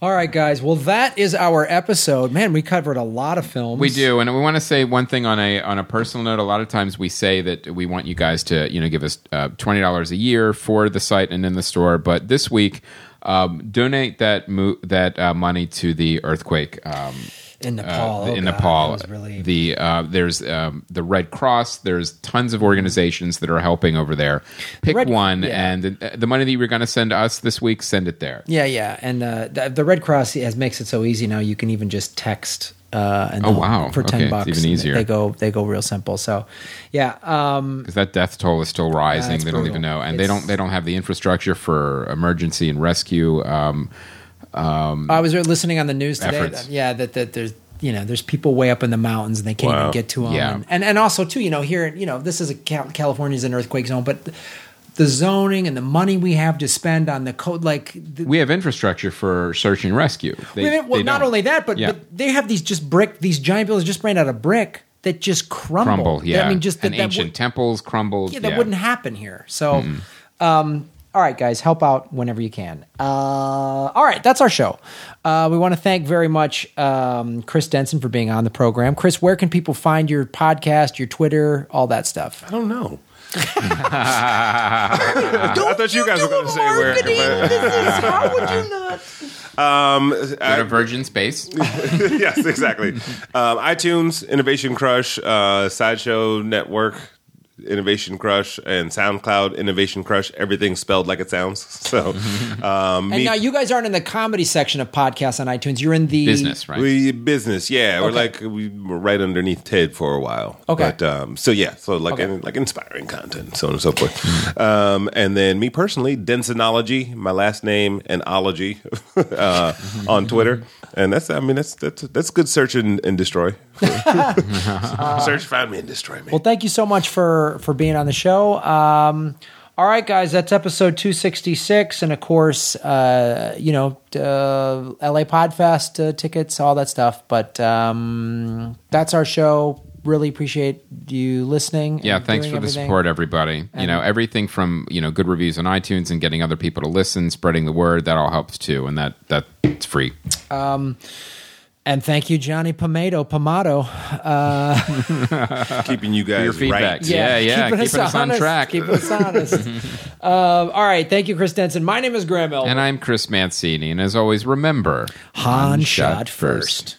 All right, guys. Well, that is our episode. Man, we covered a lot of films. We do, and we want to say one thing on a on a personal note. A lot of times we say that we want you guys to you know give us uh, twenty dollars a year for the site and in the store, but this week um, donate that mo- that uh, money to the earthquake. Um, in Nepal. uh, Oh, in God, Nepal, really the uh, there's um, the Red Cross. There's tons of organizations that are helping over there. Pick Red- one, yeah. and the, the money that you were going to send us this week, send it there. yeah, yeah. And uh, the, the Red Cross has makes it so easy now. You can even just text. Uh, and Oh, wow. For ten Okay, it's bucks, even easier. They go they go real simple. So, yeah. Um, because that death toll is still rising. it's they don't even know, and they don't they don't have the infrastructure for emergency and rescue. Um, I was listening on the news today. Efforts. That, yeah, that, that there's you know there's people way up in the mountains and they can't Wow. even get to them. Yeah. And, and and also too, you know, here you know this is a Cal- California's an earthquake zone, but the zoning and the money we have to spend on the code, like the, we have infrastructure for search and rescue. They, well, not only that, but, Yeah. but they have these just brick, these giant buildings just made out of brick that just crumble. crumble. Yeah, I mean, just that, and that ancient would- temples crumbled. yeah, that wouldn't happen here. So, um, all right, guys, help out whenever you can. Uh, all right, that's our show. Uh, we want to thank very much um, Chris Denson for being on the program. Chris, where can people find your podcast, your Twitter, all that stuff? I don't know. I thought you guys were going to say where. How would you not? Um, Go to I, Virgin Space. yes, exactly. Um, iTunes, Innovation Crush, uh, Sideshow Network, Innovation Crush, and SoundCloud, Innovation Crush. Everything spelled like it sounds. So, um, And me, now you guys aren't in the comedy section of podcasts on iTunes. You're in the Business, right? we business, yeah. We're like we were right underneath TED for a while. Okay. but um, so yeah, so like Okay. in, like inspiring content, so on and so forth. um, and then me personally, Densonology, my last name and ology uh, on Twitter, and that's I mean that's that's that's good search and, and destroy. search, find me and destroy me. Well, thank you so much for for being on the show. Um, all right, guys, that's episode two sixty six, and of course, uh, you know, uh, LA Podfest uh, tickets, all that stuff. But um, that's our show. Really appreciate you listening. Yeah, and thanks for the support, everybody. you know, everything from you know good reviews on iTunes and getting other people to listen, spreading the word. That all helps too, and that that's free. And thank you, Johnny Pomato, Pomado. Keeping you guys your feedback. right. Yeah, yeah, keeping us on track. Keeping us honest. um, all right, thank you, Chris Denson. My name is Graham Elwood. And I'm Chris Mancini, and as always, remember Han shot first.